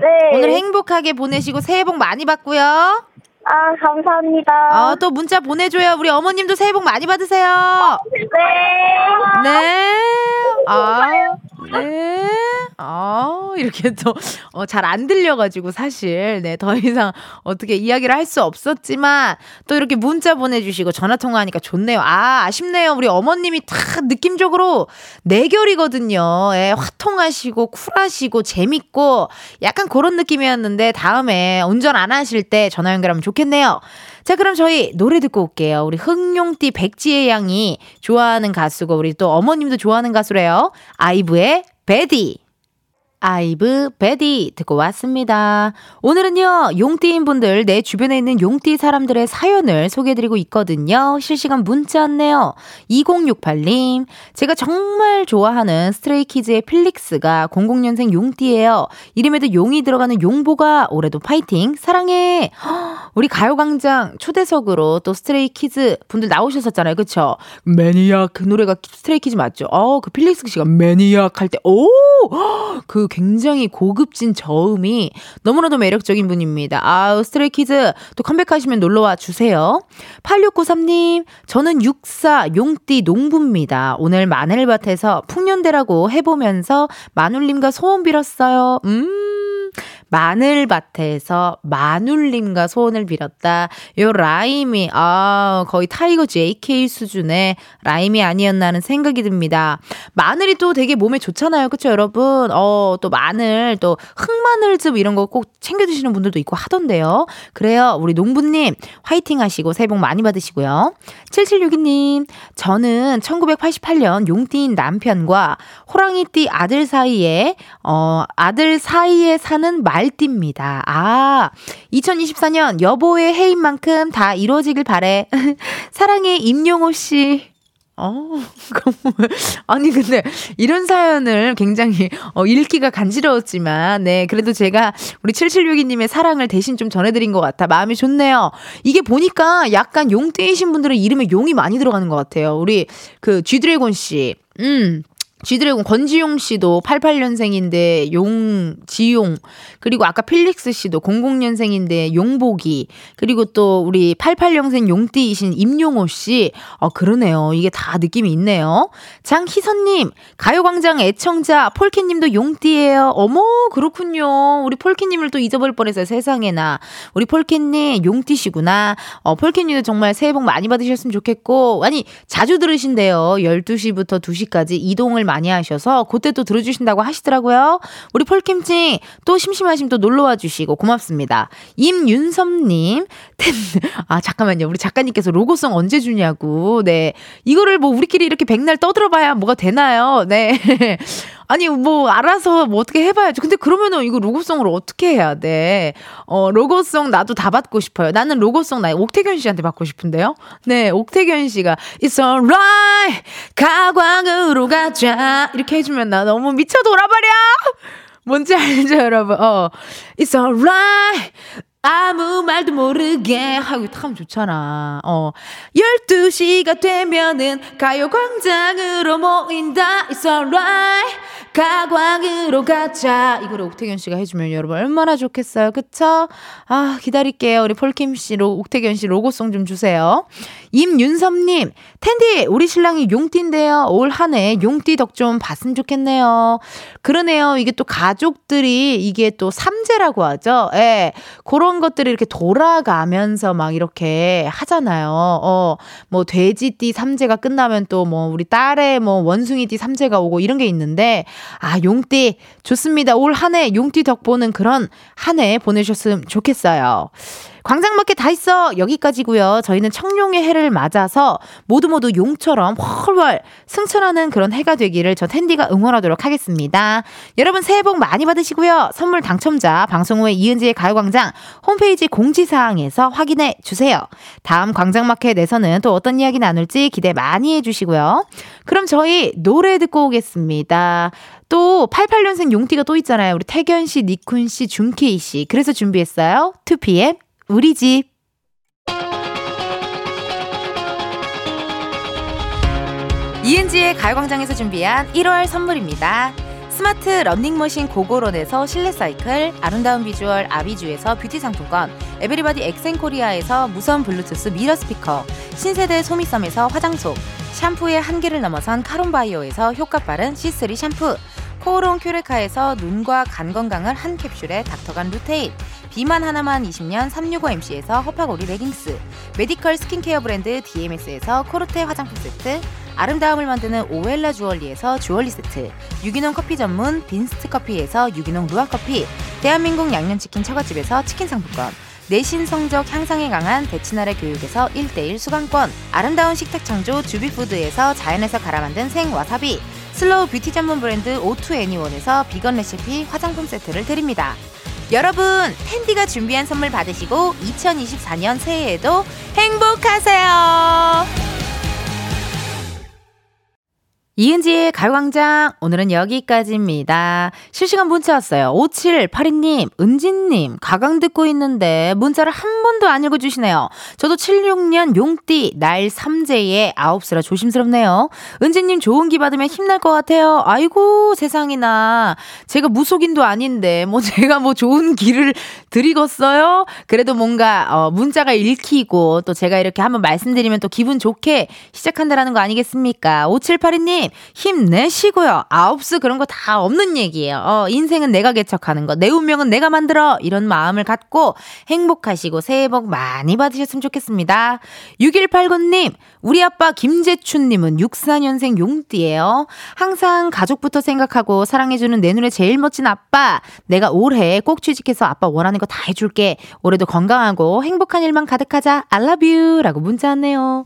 네. 오늘 행복하게 보내시고 새해 복 많이 받고요. 아, 감사합니다. 어, 또 문자 보내줘요. 우리 어머님도 새해 복 많이 받으세요. 네. 네. 아, 네. 아, 이렇게 또, 어, 잘 안 들려가지고, 사실. 네, 더 이상 어떻게 이야기를 할 수 없었지만, 또 이렇게 문자 보내주시고, 전화통화하니까 좋네요. 아, 아쉽네요. 우리 어머님이 다 느낌적으로 내결이거든요. 예, 화통하시고, 쿨하시고, 재밌고, 약간 그런 느낌이었는데, 다음에 운전 안 하실 때 전화 연결하면 좋겠 네요. 자, 그럼 저희 노래 듣고 올게요. 우리 흑룡띠 백지혜 양이 좋아하는 가수고, 우리 또 어머님도 좋아하는 가수래요. 아이브의 Baddie. 아이브 Baddie 듣고 왔습니다. 오늘은요, 용띠인 분들, 내 주변에 있는 용띠 사람들의 사연을 소개해드리고 있거든요. 실시간 문자 왔네요. 2068님, 제가 정말 좋아하는 스트레이키즈의 필릭스가 00년생 용띠예요. 이름에도 용이 들어가는 용복아 올해도 파이팅, 사랑해. 헉, 우리 가요광장 초대석으로 또 스트레이키즈 분들 나오셨었잖아요. 그쵸? Maniac, 그 노래가 스트레이키즈 맞죠? 어, 그 필릭스 씨가 Maniac 할 때, 오! 헉, 그 굉장히 고급진 저음이 너무나도 매력적인 분입니다. 아우, 스트레이키즈 또 컴백하시면 놀러와 주세요. 8693님, 저는 육사 용띠 농부입니다. 오늘 마늘밭에서 풍년 돼라고 해보면서 마눌님과 소원 빌었어요. 음. 마늘밭에서 마눌님과 소원을 빌었다. 요 라임이, 아, 거의 타이거 JK 수준의 라임이 아니었나 하는 생각이 듭니다. 마늘이 또 되게 몸에 좋잖아요. 그쵸, 여러분? 어, 또 마늘, 또 흑마늘즙 이런 거 꼭 챙겨주시는 분들도 있고 하던데요. 그래요. 우리 농부님, 화이팅 하시고 새해 복 많이 받으시고요. 7762님, 저는 1988년 용띠인 남편과 호랑이띠 아들 사이에, 어, 아들 사이에 사는 말 띠입니다. 아, 2024년 여보의 해인 만큼 다 이루어지길 바래. 사랑해, 임용호 씨. 어, 아니, 근데 이런 사연을 굉장히 어, 읽기가 간지러웠지만, 네, 그래도 제가 우리 7762님의 사랑을 대신 좀 전해드린 것 같아. 마음이 좋네요. 이게 보니까 약간 용띠이신 분들은 이름에 용이 많이 들어가는 것 같아요. 우리 그 쥐드래곤 씨. 음. 쥐드래곤 권지용 씨도 88년생인데 용 지용 그리고 아까 필릭스 씨도 00년생인데 용복이 그리고 또 우리 88년생 용띠이신 임용호 씨. 어 그러네요. 이게 다 느낌이 있네요. 장희선님 가요광장 애청자 폴키님도 용띠예요. 어머 그렇군요. 우리 폴키님을 또 잊어버릴 뻔했어요. 세상에나 우리 폴키님 용띠시구나. 어 폴키님도 정말 새해 복 많이 받으셨으면 좋겠고 아니 자주 들으신대요. 12시부터 2시까지 이동을 많이 하셔서 그때 또 들어주신다고 하시더라고요. 우리 폴킴찡 또 심심하시면 또 놀러와 주시고 고맙습니다. 임윤섭님, 아 잠깐만요. 우리 작가님께서 로고송 언제 주냐고. 네, 이거를 뭐 우리끼리 이렇게 백날 떠들어봐야 뭐가 되나요? 네. 아니 뭐 알아서 뭐 어떻게 해봐야죠. 근데 그러면은 이거 로고송을 어떻게 해야 돼? 어 로고송 나도 다 받고 싶어요. 나는 로고송 나 옥태견 씨한테 받고 싶은데요. 네, 옥태견 씨가 It's alright 가광으로 가자 이렇게 해주면 나 너무 미쳐 돌아버려. 뭔지 알죠, 여러분? 어, It's alright. 아무 말도 모르게 하고 탁 하면 좋잖아. 어. 12시가 되면은 가요광장으로 모인다. It's alright. 가광으로 가자. 이거를 옥태견 씨가 해주면 여러분 얼마나 좋겠어요. 그쵸? 아, 기다릴게요. 우리 폴킴 씨, 로, 옥태견 씨 로고송 좀 주세요. 임윤섭님, 텐디, 우리 신랑이 용띠인데요. 올 한 해 용띠 덕 좀 봤으면 좋겠네요. 그러네요. 이게 또 가족들이 이게 또 삼재라고 하죠. 예. 그런 것들이 이렇게 돌아가면서 막 이렇게 하잖아요. 어, 뭐 돼지띠 삼재가 끝나면 또 뭐 우리 딸의 뭐 원숭이띠 삼재가 오고 이런 게 있는데 아, 용띠 좋습니다. 올 한 해 용띠 덕 보는 그런 한 해 보내셨으면 좋겠어요. 광장밖에 다 있어 여기까지고요. 저희는 청룡의 해를 맞아서 모두 모두 용처럼 훨훨 승천하는 그런 해가 되기를 저 텐디가 응원하도록 하겠습니다. 여러분 새해 복 많이 받으시고요. 선물 당첨자 방송 후에 이은지의 가요광장 홈페이지 공지사항에서 확인해 주세요. 다음 광장마켓에서는 또 어떤 이야기 나눌지 기대 많이 해주시고요. 그럼 저희 노래 듣고 오겠습니다. 또 88년생 용띠가 또 있잖아요. 우리 태견 씨, 니쿤 씨, 준케이 씨. 그래서 준비했어요. 2PM 우리 집. 이은지의 가요광장에서 준비한 1월 선물입니다. 스마트 러닝머신 고고런에서 실내 사이클, 아름다운 비주얼 아비주에서 뷰티 상품권, 에브리바디 엑센코리아에서 무선 블루투스 미러 스피커, 신세대 소미섬에서 화장솜, 샴푸의 한계를 넘어선 카론바이오에서 효과 빠른 C3 샴푸, 코오롱 큐레카에서 눈과 간 건강을 한 캡슐에 닥터간 루테인, 비만 하나만 20년 365MC에서 허파고리 레깅스, 메디컬 스킨케어 브랜드 DMS에서 코르테 화장품 세트, 아름다움을 만드는 오엘라 주얼리에서 주얼리 세트, 유기농 커피 전문 빈스트 커피에서 유기농 루아 커피, 대한민국 양념치킨 처갓집에서 치킨 상품권, 내신 성적 향상에 강한 대치나래 교육에서 1대1 수강권, 아름다운 식탁 창조 주비푸드에서 자연에서 갈아 만든 생와사비, 슬로우 뷰티 전문 브랜드 오투애니원에서 비건 레시피 화장품 세트를 드립니다. 여러분, 텐디가 준비한 선물 받으시고 2024년 새해에도 행복하세요. 이은지의 가요광장 오늘은 여기까지입니다. 실시간 문자 왔어요. 5782님, 은진님, 가강 듣고 있는데 문자를 한 번도 안 읽어주시네요. 저도 76년 용띠, 날 3제에 9수라 조심스럽네요. 은진님 좋은 기 받으면 힘날 것 같아요. 아이고 세상이나 제가 무속인도 아닌데 뭐 제가 뭐 좋은 기를 드리겠어요? 그래도 뭔가 어, 문자가 읽히고 또 제가 이렇게 한번 말씀드리면 또 기분 좋게 시작한다라는 거 아니겠습니까? 5782님 힘내시고요. 아홉수 그런 거 다 없는 얘기예요. 어, 인생은 내가 개척하는 거, 내 운명은 내가 만들어 이런 마음을 갖고 행복하시고 새해 복 많이 받으셨으면 좋겠습니다. 6189님 우리 아빠 김재춘님은 64년생 용띠예요. 항상 가족부터 생각하고 사랑해주는 내 눈에 제일 멋진 아빠. 내가 올해 꼭 취직해서 아빠 원하는 거 다 해줄게. 올해도 건강하고 행복한 일만 가득하자. I love you. 라고 문자 왔네요.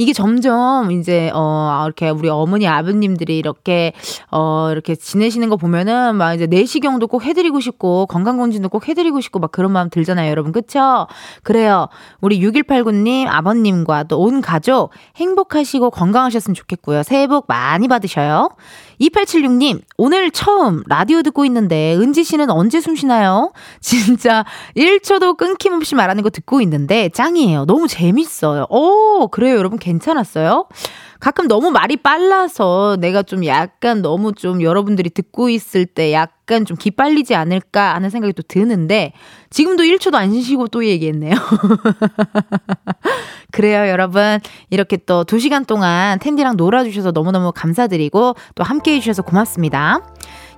이게 점점 이제 어 이렇게 우리 어머니 아버님들이 이렇게 어 이렇게 지내시는 거 보면은 막 이제 내시경도 꼭 해드리고 싶고 건강검진도 꼭 해드리고 싶고 막 그런 마음 들잖아요, 여러분. 그쵸? 그래요. 우리 6189님 아버님과 또 온 가족 행복하시고 건강하셨으면 좋겠고요. 새해 복 많이 받으셔요. 2876님, 오늘 처음 라디오 듣고 있는데, 은지 씨는 언제 숨 쉬나요? 진짜 1초도 끊김없이 말하는 거 듣고 있는데, 짱이에요. 너무 재밌어요. 오, 그래요. 여러분 괜찮았어요? 가끔 너무 말이 빨라서 내가 좀 약간 너무 좀 여러분들이 듣고 있을 때 약간 좀 기빨리지 않을까 하는 생각이 또 드는데 지금도 1초도 안 쉬시고 또 얘기했네요. 그래요, 여러분. 이렇게 또 2시간 동안 텐디랑 놀아주셔서 너무너무 감사드리고 또 함께 해주셔서 고맙습니다.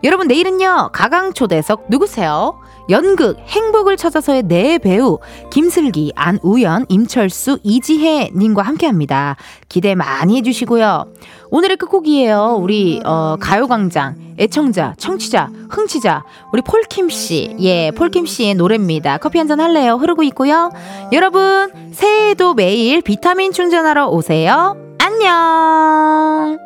여러분, 내일은요, 가강초대석 누구세요? 연극 행복을 찾아서의 네 배우 김슬기, 안우연, 임철수, 이지혜 님과 함께 합니다. 기대 많이 해주시고요. 오늘의 끝곡이에요. 우리 어, 가요광장 애청자, 청취자, 흥취자 우리 폴킴 씨, 예, 폴킴 씨의 노래입니다. 커피 한 잔 할래요? 흐르고 있고요. 여러분 새해에도 매일 비타민 충전하러 오세요. 안녕.